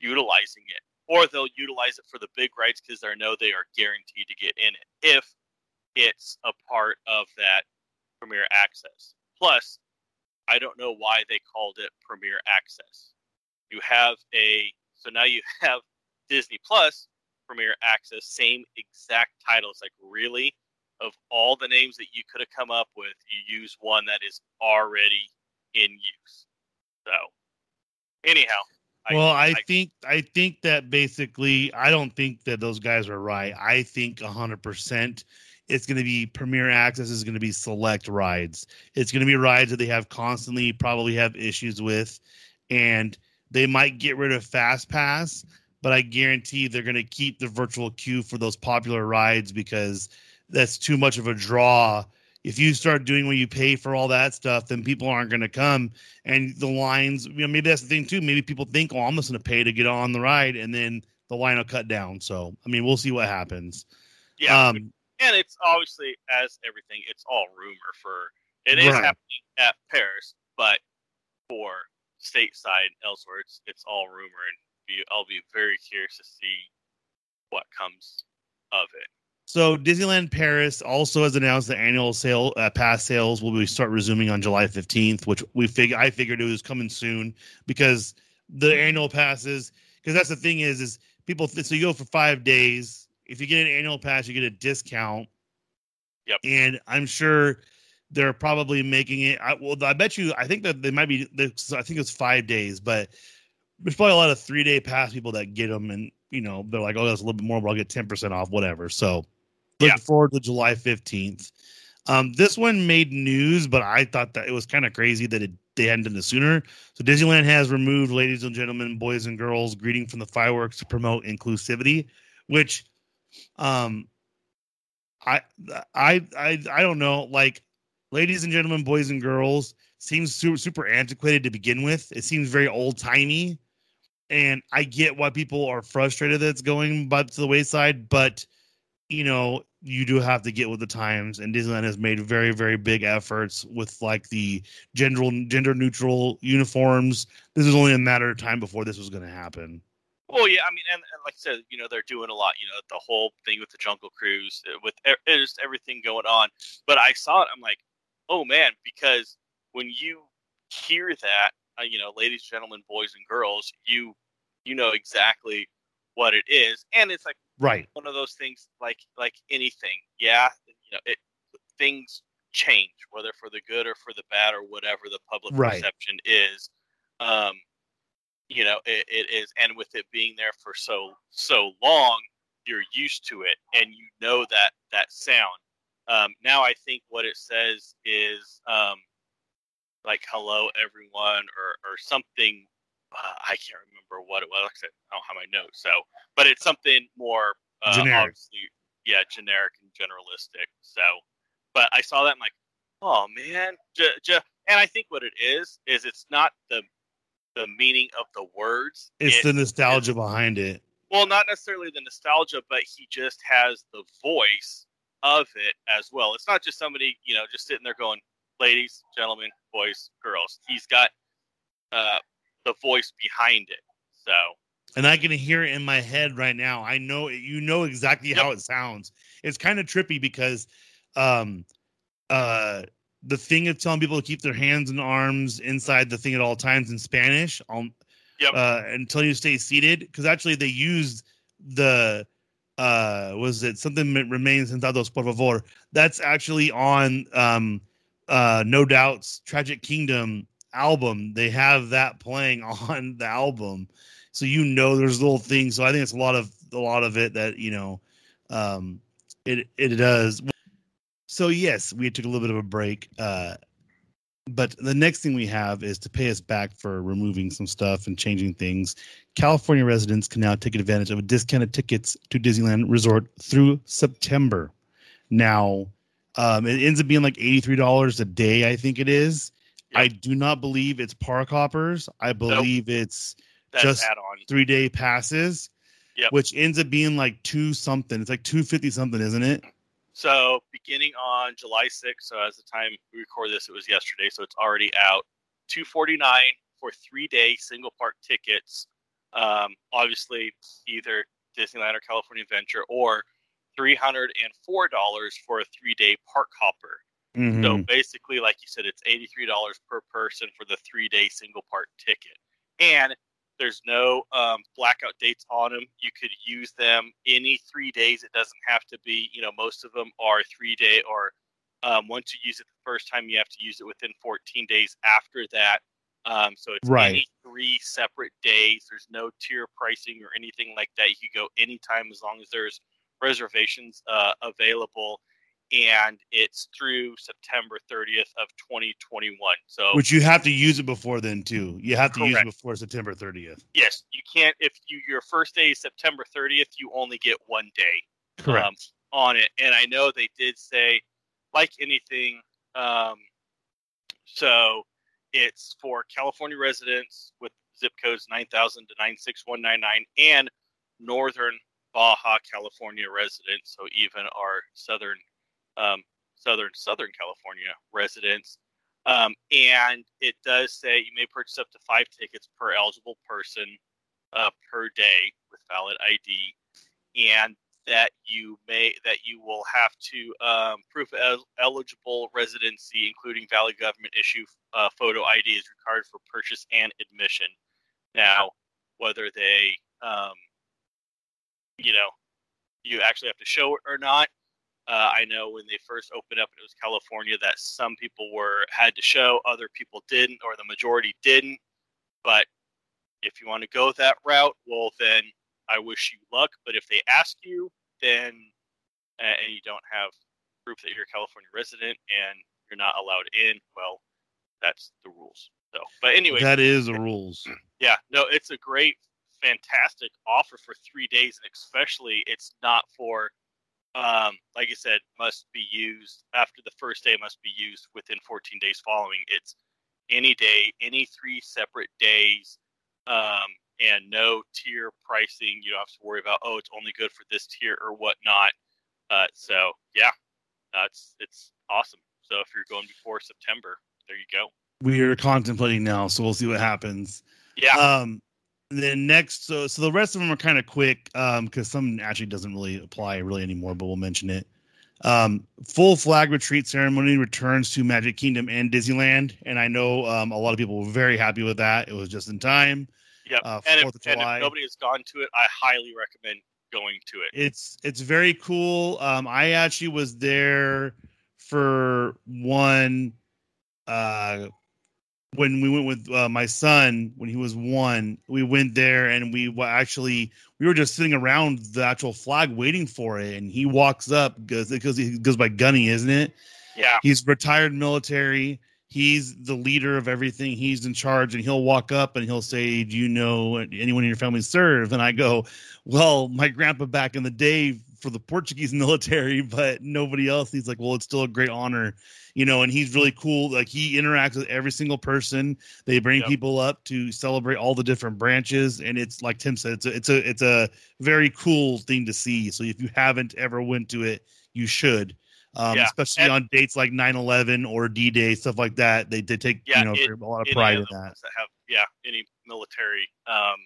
Speaker 2: utilizing it, or they'll utilize it for the big rights because they know they are guaranteed to get in it if it's a part of that Premier Access. Plus, I don't know why they called it Premier Access. You have a so now you (laughs) have Disney Plus Premier Access, same exact titles. Like really, of all the names that you could have come up with, you use one that is already in use. So, anyhow.
Speaker 1: Well, I, I think I think that basically I don't think that those guys are right. I think 100% it's going to be Premier Access is going to be select rides. It's going to be rides that they have constantly probably have issues with and they might get rid of Fast Pass, but I guarantee they're going to keep the virtual queue for those popular rides because that's too much of a draw. If you start doing what you pay for all that stuff, then people aren't going to come. And the lines, you know, maybe that's the thing too. Maybe people think, oh, I'm just going to pay to get on the ride, and then the line will cut down. So, I mean, we'll see what happens.
Speaker 2: Yeah. Um, and it's obviously, as everything, it's all rumor for it is right. happening at Paris, but for stateside and elsewhere, it's, it's all rumor. And be, I'll be very curious to see what comes of it.
Speaker 1: So Disneyland Paris also has announced the annual sale uh, pass sales will be start resuming on July 15th, which we fig I figured it was coming soon because the annual passes because that's the thing is is people th- so you go for 5 days, if you get an annual pass you get a discount.
Speaker 2: Yep.
Speaker 1: And I'm sure they're probably making it I, well I bet you I think that they might be I think it's 5 days, but there's probably a lot of 3-day pass people that get them and you know, they're like, "Oh, that's a little bit more, but I'll get 10% off whatever." So Looking yeah. forward to July 15th. Um, this one made news, but I thought that it was kind of crazy that it, they hadn't done it sooner. So Disneyland has removed, ladies and gentlemen, boys and girls, greeting from the fireworks to promote inclusivity, which, um, I, I, I, I don't know. Like, ladies and gentlemen, boys and girls seems super, super antiquated to begin with. It seems very old timey, and I get why people are frustrated that it's going but to the wayside, but you know, you do have to get with the times and disneyland has made very very big efforts with like the gender gender neutral uniforms. This is only a matter of time before this was going to happen.
Speaker 2: Well yeah i mean and, and, like i said you know they're doing a lot you know the whole thing with the jungle cruise uh, with just everything going on. But i saw it i'm like oh man because when you hear that uh, you know ladies gentlemen boys and girls you you know exactly what it is. And it's like
Speaker 1: right.
Speaker 2: One of those things like like anything. Yeah you know it things change whether for the good or for the bad or whatever the public right. perception is. Um you know it, it is and with it being there for so so long you're used to it and you know that that sound. Um now i think what it says is um like hello everyone or or something uh, I can't remember what it was. I said, I don't have my notes. So, but it's something more uh, generic. yeah, generic and generalistic. So, but I saw that. I'm like, oh man, j- j-. and I think what it is is it's not the the meaning of the words.
Speaker 1: It's it, the nostalgia behind it.
Speaker 2: Well, not necessarily the nostalgia, but he just has the voice of it as well. It's not just somebody, you know, just sitting there going, ladies, gentlemen, boys, girls. He's got uh, the voice behind it. So
Speaker 1: and I can hear it in my head right now. I know you know exactly yep. how it sounds. It's kind of trippy because um uh the thing of telling people to keep their hands and arms inside the thing at all times in Spanish um yep. uh until you stay seated because actually they used the uh was it something that remains sentados por favor that's actually on um uh No Doubt's Tragic Kingdom album, they have that playing (laughs) on the album. So you know there's little things. So I think it's a lot of a lot of it that, you know, um it it does. So yes, we took a little bit of a break. Uh but the next thing we have is to pay us back for removing some stuff and changing things. California residents can now take advantage of a discounted tickets to Disneyland Resort through September. Now, um, it ends up being like $83 a day, I think it is I do not believe it's park hoppers. I believe it's
Speaker 2: That's
Speaker 1: Just-
Speaker 2: add on.
Speaker 1: three day passes,
Speaker 2: Yep.
Speaker 1: which ends up being like two something. It's like two fifty something, isn't it?
Speaker 2: So beginning on July 6th, so as the time we record this, it was yesterday, so it's already out. 249 for three day single park tickets. Um, obviously, either Disneyland or California Adventure, or $304 for a three day park hopper.
Speaker 1: Mhm.
Speaker 2: So basically, like you said, it's $83 per person for the three day single part ticket. And there's no um, blackout dates on them. You could use them any three days. It doesn't have to be, you know, most of them are three day or um, once you use it the first time, you have to use it within 14 days after that. Um, so it's
Speaker 1: Right.
Speaker 2: any three separate days. There's no tier pricing or anything like that. You can go anytime as long as there's reservations uh, available and it's through September 30th of 2021. So
Speaker 1: Which you have to use it before then too. You have to use it before September thirtieth.
Speaker 2: yes, you can't if you your first day is September 30th, you only get one day
Speaker 1: Correct.
Speaker 2: um, on it. And I know they did say, like anything, um, so it's for California residents with zip codes 9000 to 96199 and northern Baja California residents, so even our southern, um, southern, southern California residents. Um, and it does say you may purchase up to five tickets per eligible person uh, per day with valid ID, and that you may that you will have to um, proof el- eligible residency, including valid government issue uh, photo ID, is required for purchase and admission. Now, whether they, um, you know, you actually have to show it or not. Uh, I know when they first opened up, and it was California, that some people were had to show, other people didn't, or the majority didn't. But if you want to go that route, well, then I wish you luck. But if they ask you, then uh, and you don't have proof that you're a California resident and you're not allowed in, well, that's the rules. So, but anyway,
Speaker 1: that is the rules. (clears throat)
Speaker 2: yeah, no, it's a great, fantastic offer for three days, and especially it's not for, um, like I said, must be used after the first day. Must be used within 14 days following. It's any day, any three separate days, um, and no tier pricing. You don't have to worry about oh, it's only good for this tier or whatnot. Uh, so yeah, uh, it's it's awesome. So if you're going before September, there you go.
Speaker 1: We are contemplating now, so we'll see what happens.
Speaker 2: Yeah.
Speaker 1: Um, then next, so so the rest of them are kind of quick, um, because some actually doesn't really apply really anymore, but we'll mention it. Um, full flag retreat ceremony returns to Magic Kingdom and Disneyland, and I know um, a lot of people were very happy with that. It was just in time.
Speaker 2: Yeah,
Speaker 1: uh,
Speaker 2: and, if,
Speaker 1: 4th of
Speaker 2: and if
Speaker 1: July.
Speaker 2: nobody has gone to it, I highly recommend going to it.
Speaker 1: It's it's very cool. Um, I actually was there for one uh when we went with uh, my son when he was one we went there and we actually we were just sitting around the actual flag waiting for it. And he walks up because because he goes by gunny isn't it?
Speaker 2: Yeah.
Speaker 1: he's retired military. He's the leader of everything. He's in charge. And he'll walk up and he'll say do you know anyone in your family serve and i go well my grandpa back in the day for the portuguese (laughs) military but nobody else. He's like well it's still a great honor you know and he's really cool. Like he interacts with every single person. They bring
Speaker 2: Yep.
Speaker 1: people up to celebrate all the different branches and it's like tim said it's a, it's a it's a very cool thing to see. So if you haven't ever went to it you should. Um,
Speaker 2: Yeah,
Speaker 1: especially
Speaker 2: and-
Speaker 1: on dates like 9-11 or d-day stuff like that. They, they take
Speaker 2: Yeah,
Speaker 1: you know
Speaker 2: it-
Speaker 1: a lot of pride
Speaker 2: of
Speaker 1: in that.
Speaker 2: that have yeah any military um,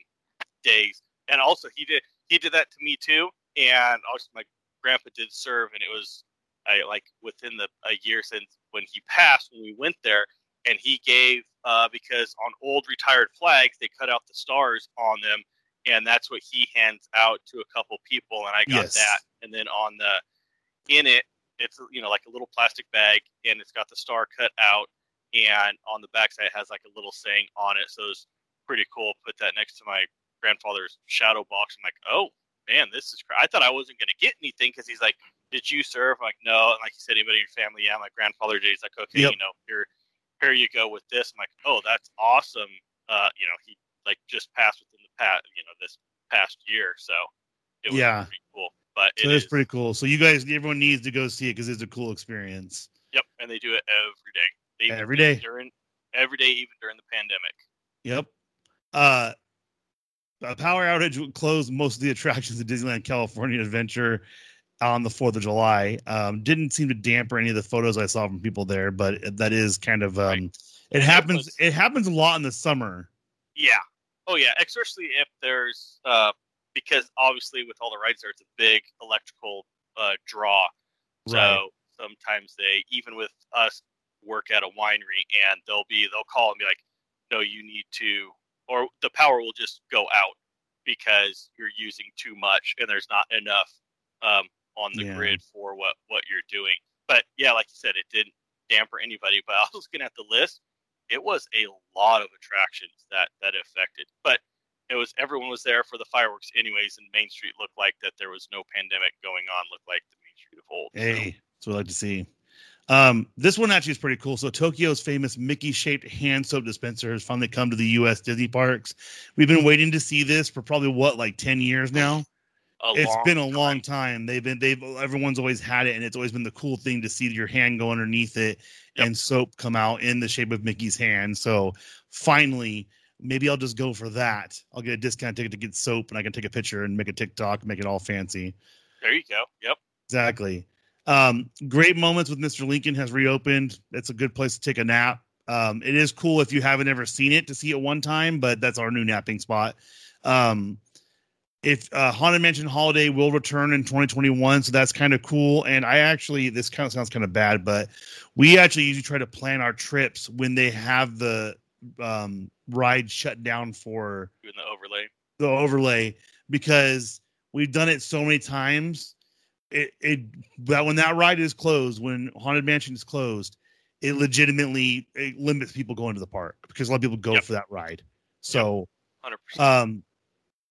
Speaker 2: days, and also he did he did that to me too. And also my grandpa did serve, and it was I like within the a year since when he passed when we went there, and he gave uh, because on old retired flags they cut out the stars on them, and that's what he hands out to a couple people, and I got
Speaker 1: Yes.
Speaker 2: that, and then on the in it it's you know like a little plastic bag, and it's got the star cut out and on the backside it has like a little saying on it. So it's pretty cool. Put that next to my grandfather's shadow box. I'm like, oh man, this is. Cr-. I thought I wasn't gonna get anything because he's like, did you serve? I'm like, no. And like he said, anybody in your family? Yeah, my grandfather did. He's like, okay,
Speaker 1: Yep.
Speaker 2: you know, here, here you go with this. I'm like, oh, that's awesome. Uh, you know, he like just passed within the past, you know, this past year. So it was
Speaker 1: Yeah.
Speaker 2: pretty cool. But
Speaker 1: so
Speaker 2: it
Speaker 1: it's pretty cool so you guys everyone needs to go see it because it's a cool experience
Speaker 2: Yep, and they do it every day. They
Speaker 1: Every day.
Speaker 2: during every day, even during the pandemic.
Speaker 1: Yep. Uh, a power outage closed most of the attractions at Disneyland California Adventure on the 4th of July. Um, didn't seem to damper any of the photos I saw from people there, but that is kind of um,
Speaker 2: Right.
Speaker 1: it happens. it happens a lot in the summer.
Speaker 2: Yeah. Oh yeah, especially if there's uh because obviously with all the rides there, it's a big electrical uh draw. So
Speaker 1: Right.
Speaker 2: sometimes they even with us work at a winery and they'll be they'll call and be like, No, you need to or the power will just go out because you're using too much and there's not enough um on the
Speaker 1: Yeah.
Speaker 2: grid for what what you're doing. But yeah, like you said, it didn't damper anybody. But (laughs) I was looking at the list it was a lot of attractions that that affected but it was everyone was there for the fireworks anyways and main street looked like that there was no pandemic going on looked like the main street of old So,
Speaker 1: Hey, that's what I like to see. Um, this one actually is pretty cool. So Tokyo's famous Mickey-shaped hand soap dispenser has finally come to the U.S. Disney parks. We've been waiting to see this for probably what, like ten years now.
Speaker 2: a
Speaker 1: It's been a
Speaker 2: time.
Speaker 1: long time. They've been they've everyone's always had it, and it's always been the cool thing to see your hand go underneath it
Speaker 2: Yep.
Speaker 1: and soap come out in the shape of Mickey's hand. So finally, maybe I'll just go for that. I'll get a discount ticket to get soap, and I can take a picture and make a TikTok, make it all fancy.
Speaker 2: there you go yep
Speaker 1: Exactly. Um, great moments with Mr. Lincoln has reopened. It's a good place to take a nap. Um, it is cool if you haven't ever seen it to see it one time, but that's our new napping spot. Um, if uh, Haunted Mansion Holiday will return in 2021, so that's kind of cool. And I actually, this kind of sounds kind of bad, but we actually usually try to plan our trips when they have the um, ride shut down for
Speaker 2: doing the overlay
Speaker 1: the overlay because we've done it so many times. It it that when that ride is closed, when Haunted Mansion is closed, it legitimately it limits people going to the park because a lot of people go
Speaker 2: Yep.
Speaker 1: for that ride. So
Speaker 2: 100%
Speaker 1: um,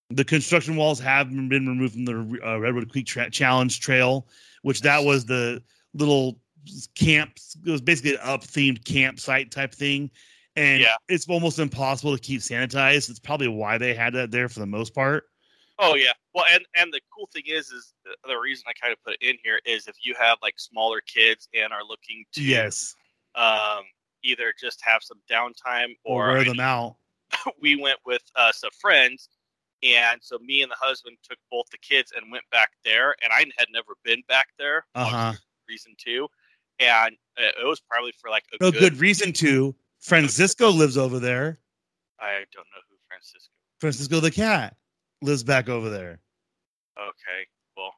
Speaker 1: the construction walls have been removed from the uh, Redwood Creek tra- Challenge Trail, which that was the little camps. It was basically an up themed campsite type thing, and
Speaker 2: Yeah.
Speaker 1: it's almost impossible to keep sanitized. It's probably why they had that there for the most part.
Speaker 2: Oh yeah well and and the cool thing is is the, the reason i kind of put it in here is if you have like smaller kids and are looking to
Speaker 1: Yes,
Speaker 2: um either just have some downtime
Speaker 1: or
Speaker 2: or
Speaker 1: wear them out. (laughs)
Speaker 2: we went with uh, some friends, and so me and the husband took both the kids and went back there. And I had never been back there.
Speaker 1: Uh huh.
Speaker 2: Reason two, and it was probably for like a
Speaker 1: No
Speaker 2: good,
Speaker 1: good reason to. Francisco lives over there.
Speaker 2: I don't know who Francisco.
Speaker 1: Francisco the cat lives back over there.
Speaker 2: Okay, well,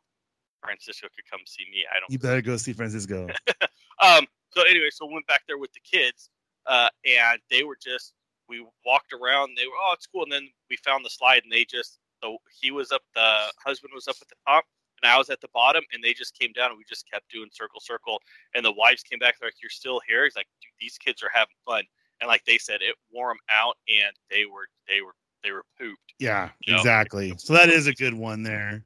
Speaker 2: Francisco could come see me. I don't.
Speaker 1: You better go see Francisco. (laughs)
Speaker 2: Um. So anyway, so we went back there with the kids, uh, and they were just we walked around. They were oh, it's cool, and then we found the slide, and they just so he was up, the husband was up at the top, and I was at the bottom, and they just came down, and we just kept doing circle, circle, and the wives came back. They're like, "You're still here?" He's like, "Dude, these kids are having fun," and like they said, it wore them out, and they were they were they were pooped.
Speaker 1: Yeah,
Speaker 2: Yeah.
Speaker 1: exactly. So that is a good one there.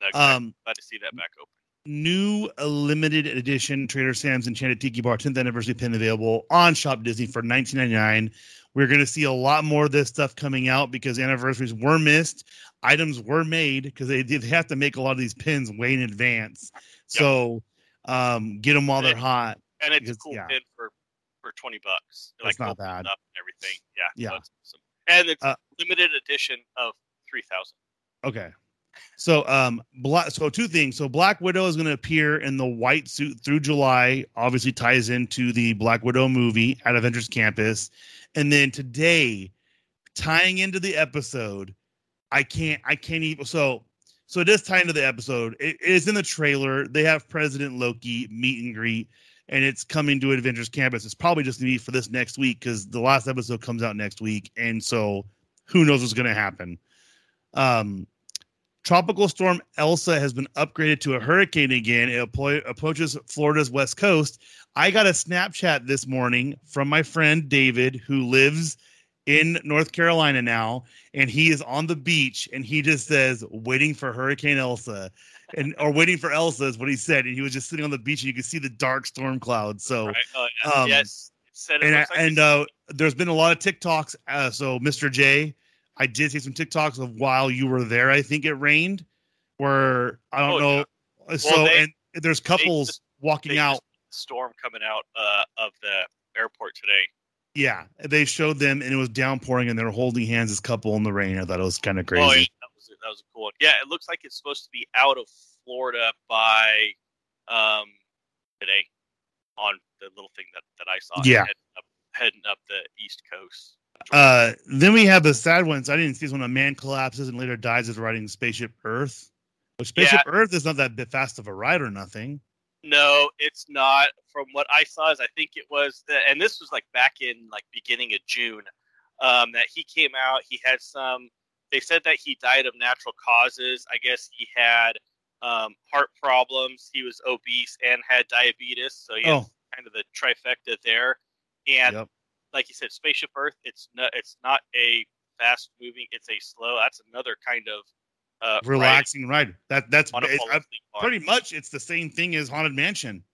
Speaker 2: Like,
Speaker 1: Um,
Speaker 2: glad to see that back open.
Speaker 1: new limited edition Trader Sam's Enchanted Tiki Bar 10th anniversary pin available on Shop Disney for 19.99. We're going to see a lot more of this stuff coming out because anniversaries were missed. Items were made because they did have to make a lot of these pins way in advance. So um, get them while they're hot.
Speaker 2: And it's
Speaker 1: because-
Speaker 2: a cool
Speaker 1: yeah.
Speaker 2: pin for for twenty bucks.
Speaker 1: That's not bad.
Speaker 2: Everything. Yeah.
Speaker 1: Yeah.
Speaker 2: Awesome. And it's
Speaker 1: Uh,
Speaker 2: limited edition of three thousand.
Speaker 1: Okay. So um black so two things. So Black Widow is going to appear in the white suit through July. Obviously ties into the Black Widow movie at Avengers Campus. And then today tying into the episode, I can't I can't even so so it does tie into the episode. It it is in the trailer. They have President Loki meet and greet and it's coming to Avengers Campus. It's probably just be for this next week cuz the last episode comes out next week and so who knows what's going to happen. Um Tropical storm Elsa has been upgraded to a hurricane again. It appro- approaches Florida's west coast. I got a Snapchat this morning from my friend David, who lives in North Carolina now, and he is on the beach, and he just says, "Waiting for Hurricane Elsa," and or "Waiting for Elsa" is what he said, and he was just sitting on the beach, and you could see the dark storm clouds. So,
Speaker 2: Right? Uh,
Speaker 1: um,
Speaker 2: yes. Said
Speaker 1: and
Speaker 2: like
Speaker 1: and uh, there's been a lot of TikToks. Uh, so, Mr. J, I did see some TikToks of while you were there. I think it rained, where I don't
Speaker 2: Oh,
Speaker 1: know. Uh, So,
Speaker 2: they-
Speaker 1: and there's couples
Speaker 2: just-
Speaker 1: walking out.
Speaker 2: storm coming out uh, of the airport today.
Speaker 1: Yeah, they showed them, and it was downpouring, and they're holding hands as couple in the rain. I thought it was kind of crazy.
Speaker 2: Oh, yeah, that was a cool one. Yeah, it looks like it's supposed to be out of Florida by um today on the little thing that that I saw.
Speaker 1: Yeah.
Speaker 2: heading up, heading up the East Coast.
Speaker 1: Uh, then we have the sad ones. I didn't see this one. A man collapses and later dies as riding Spaceship Earth. Spaceship Earth is not that fast of a ride or nothing.
Speaker 2: No, it's not. From what I saw, is I think it was the, and this was like back in like beginning of June, um, that he came out. He had some. They said that he died of natural causes. I guess he had um, heart problems. He was obese and had diabetes, so he had
Speaker 1: Oh,
Speaker 2: kind of the trifecta there. And
Speaker 1: Yep.
Speaker 2: like you said, Spaceship Earth. It's not. It's not a fast moving. It's a slow. That's another kind of uh,
Speaker 1: relaxing ride. That that's
Speaker 2: on a
Speaker 1: it-
Speaker 2: fall
Speaker 1: I-
Speaker 2: asleep on.
Speaker 1: pretty much it's the same thing as Haunted Mansion.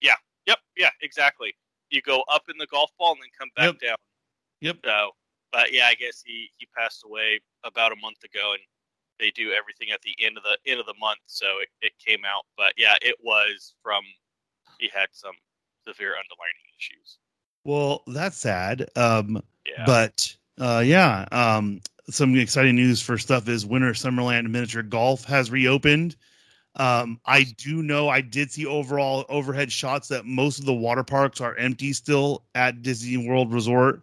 Speaker 1: Yeah.
Speaker 2: Yep. Yeah. Exactly. You go up in the golf ball and then come back
Speaker 1: Yep.
Speaker 2: down.
Speaker 1: Yep.
Speaker 2: So, but yeah, I guess he he passed away about a month ago, and they do everything at the end of the end of the month, so it, it came out. But yeah, it was from he had some severe underlying issues.
Speaker 1: Well, that's sad. Um,
Speaker 2: Yeah.
Speaker 1: but uh, yeah, um, some exciting news for stuff is Winter Summerland Miniature Golf has reopened. Um, I do know I did see overall overhead shots that most of the water parks are empty still at Disney World Resort.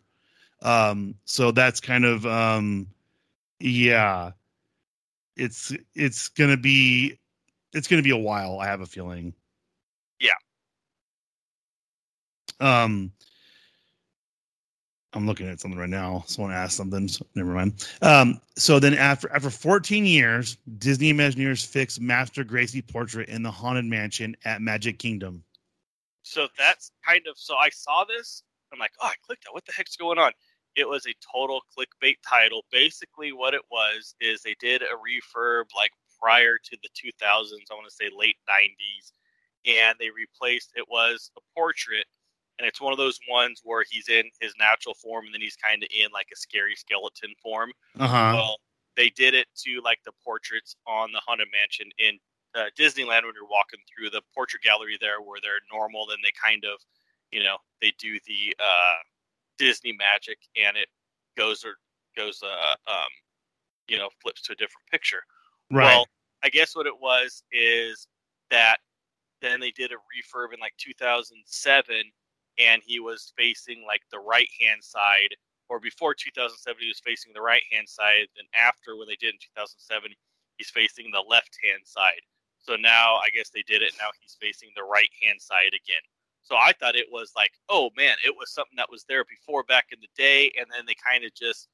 Speaker 1: Um, so that's kind of um, yeah, it's it's gonna be it's gonna be a while. I have a feeling.
Speaker 2: Yeah.
Speaker 1: Um, I'm looking at something right now. Someone asked something. So never mind. Um, so then after after 14 years, Disney Imagineers fixed Master Gracey portrait in the Haunted Mansion at Magic Kingdom.
Speaker 2: so that's kind of so I saw this. I'm like, oh, I clicked it. What the heck's going on? It was a total clickbait title. Basically, what it was is they did a refurb like prior to the 2000s. I want to say late 90s, and they replaced. It was a portrait, and it's one of those ones where he's in his natural form, and then he's kind of in like a scary skeleton form.
Speaker 1: Uh huh.
Speaker 2: Well, they did it to like the portraits on the Haunted Mansion in uh, Disneyland when you're walking through the portrait gallery there, where they're normal. Then they kind of, you know, they do the uh, Disney magic, and it goes or goes, uh, um, you know, flips to a different picture.
Speaker 1: Right.
Speaker 2: Well, I guess what it was is that then they did a refurb in like 2007, and he was facing like the right hand side, or before 2007 he was facing the right hand side. Then after when they did in 2007, he's facing the left hand side. So now I guess they did it. Now he's facing the right hand side again. So I thought it was like, oh man, it was something that was there before back in the day, and then they kind of just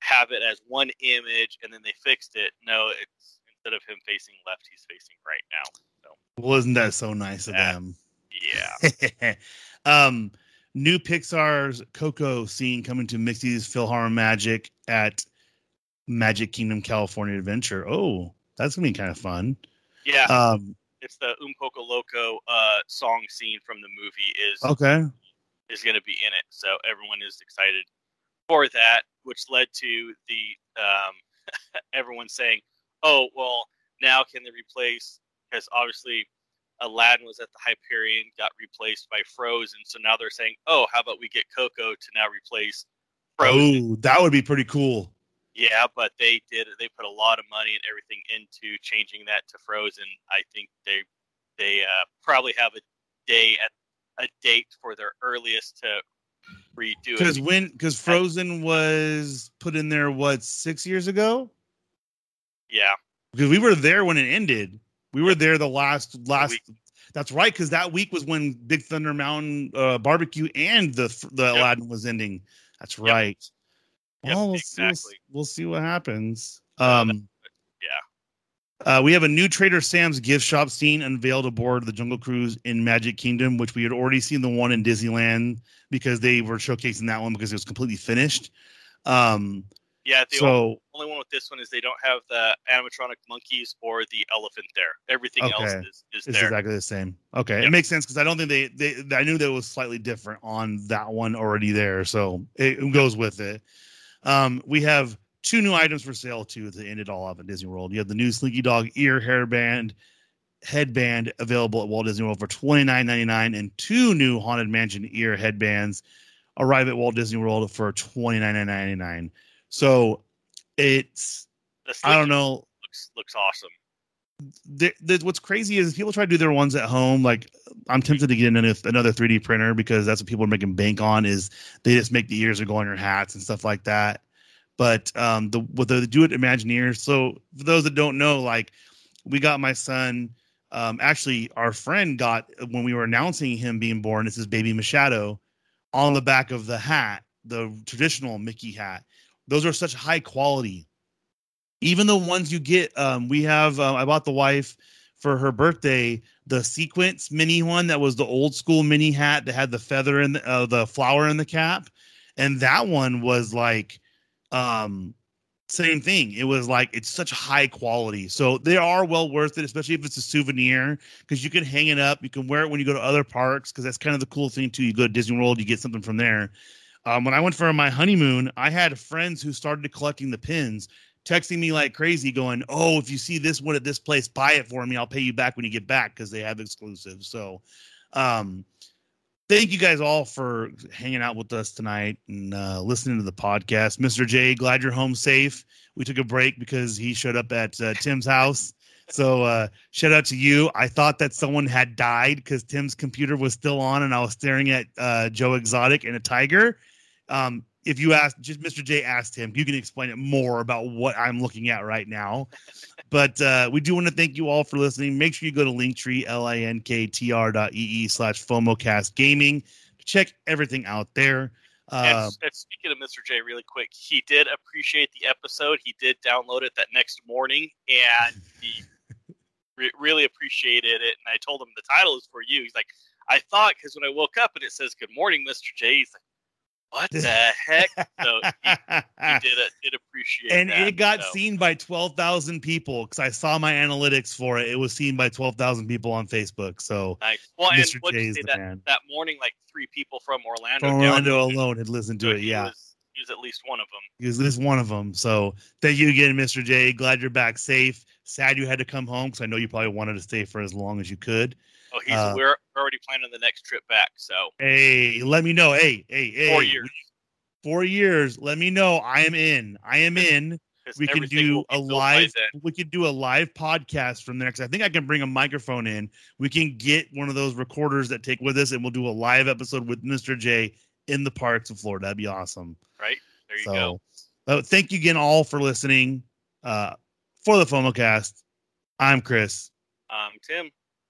Speaker 2: have it as one image, and then they fixed it. No, it's instead of him facing left, he's facing right now. So
Speaker 1: Wasn't that so nice of
Speaker 2: Yeah.
Speaker 1: them?
Speaker 2: yeah, (laughs)
Speaker 1: um, new Pixar's Coco scene coming to Mickey's Philharmonic Magic at Magic Kingdom California Adventure. Oh, that's gonna be kind of fun.
Speaker 2: yeah.
Speaker 1: Um,
Speaker 2: it's the Um Poco Loco uh, song scene from the movie is
Speaker 1: okay.
Speaker 2: is going to be in it. So everyone is excited for that, which led to the um, (laughs) everyone saying, "Oh, well, now can they replace?" Because obviously, Aladdin was at the Hyperion, got replaced by Frozen. So now they're saying, "Oh, how about we get Coco to now replace Frozen?"
Speaker 1: Oh, that would be pretty cool.
Speaker 2: Yeah, but they did. They put a lot of money and everything into changing that to Frozen. I think they they uh, probably have a day at a date for their earliest to redo it.
Speaker 1: Because when because Frozen was put in there what six years ago?
Speaker 2: Yeah,
Speaker 1: Because we were there when it ended. We were there the last last.
Speaker 2: week.
Speaker 1: That's right, because that week was when Big Thunder Mountain uh, Barbecue and the the
Speaker 2: Yep.
Speaker 1: Aladdin was ending. That's
Speaker 2: Yep.
Speaker 1: right.
Speaker 2: Yep,
Speaker 1: well, we'll, see, we'll, we'll see what happens.
Speaker 2: Uh,
Speaker 1: Um,
Speaker 2: yeah.
Speaker 1: uh, we have a new Trader Sam's gift shop scene unveiled aboard the Jungle Cruise in Magic Kingdom, which we had already seen the one in Disneyland because they were showcasing that one because it was completely finished. Um,
Speaker 2: yeah. The
Speaker 1: so
Speaker 2: only one with this one is they don't have the animatronic monkeys or the elephant there. Everything else is, is
Speaker 1: it's
Speaker 2: there.
Speaker 1: exactly the same. Okay, it makes sense because I don't think they, they I knew that it was slightly different on that one already there, so it goes with it. Um, we have two new items for sale too to end it all off at Disney World. You have the new Slinky Dog ear hairband headband available at Walt Disney World for twenty nine ninety nine, and two new Haunted Mansion ear headbands arrive at Walt Disney World for twenty nine ninety nine. So it's I don't know.
Speaker 2: Looks looks awesome.
Speaker 1: The, the, what's crazy is people try to do their ones at home. Like I'm tempted to get another another 3D printer because that's what people are making bank on. Is they just make the ears that go on your hats and stuff like that. But um, the with the do it Imagineers. So for those that don't know, like we got my son. Um, actually, our friend got when we were announcing him being born. This is baby Machado on the back of the hat, the traditional Mickey hat. Those are such high quality even the ones you get um we have uh, i bought the wife for her birthday the sequence mini one that was the old school mini hat that had the feather and the, uh, the flower in the cap. And that one was like um same thing. It was like it's such high quality. So they are well worth it especially if it's a souvenir because you can hang it up. You can wear it when you go to other parks because that's kind of the cool thing too. You go to disney world you get something from there. Um, when i went for my honeymoon i had friends who started collecting the pins texting me like crazy, going, "Oh, if you see this one at this place, buy it for me. I'll pay you back when you get back because they have exclusives." So, um, thank you guys all for hanging out with us tonight and uh, listening to the podcast. Mr. J, glad you're home safe. We took a break because he showed up at uh, Tim's house. So uh, shout out to you. I thought that someone had died because Tim's computer was still on, and I was staring at uh, Joe Exotic and a tiger. Um, if you ask, just Mr. J asked him, you can explain it more about what I'm looking at right now. but uh, we do want to thank you all for listening. Make sure you go to Linktree, L-I-N-K-T-R dot E-E slash FOMOcast gaming to check everything out there.
Speaker 2: And,
Speaker 1: Uh,
Speaker 2: and speaking of Mr. J, really quick, he did appreciate the episode. He did download it that next morning, and (laughs) he re- really appreciated it. And I told him the title is for you. He's like, I thought because when I woke up and it says "Good morning, Mr. J," he's like, "What the heck?" So he, he (laughs) did it. Did appreciate
Speaker 1: and
Speaker 2: that,
Speaker 1: it got
Speaker 2: so.
Speaker 1: seen by 12,000 people because I saw my analytics for it. It was seen by 12,000 people on Facebook. So
Speaker 2: Nice. Well, and
Speaker 1: Mr.
Speaker 2: what
Speaker 1: J
Speaker 2: you say that that morning, like three people from Orlando,
Speaker 1: From Orlando alone had listened to
Speaker 2: so
Speaker 1: it. Yeah.
Speaker 2: was, he was at least one of them.
Speaker 1: He was this one of them. So thank you again, Mr. J. Glad you're back safe. Sad you had to come home because I know you probably wanted to stay for as long as you could.
Speaker 2: Oh, he's
Speaker 1: Uh,
Speaker 2: we're already planning the next trip back. So
Speaker 1: Hey, let me know. Hey, hey, hey.
Speaker 2: four years.
Speaker 1: Four years. Let me know. I am in. I am in. We can do a live. We could do a live podcast from there because I think I can bring a microphone in. We can get one of those recorders that take with us, and we'll do a live episode with Mr. J in the parks of Florida. That'd be awesome.
Speaker 2: Right there, you
Speaker 1: so,
Speaker 2: go.
Speaker 1: uh, thank you again all for listening. Uh, for the FOMOcast, I'm Chris,
Speaker 2: Um, Tim.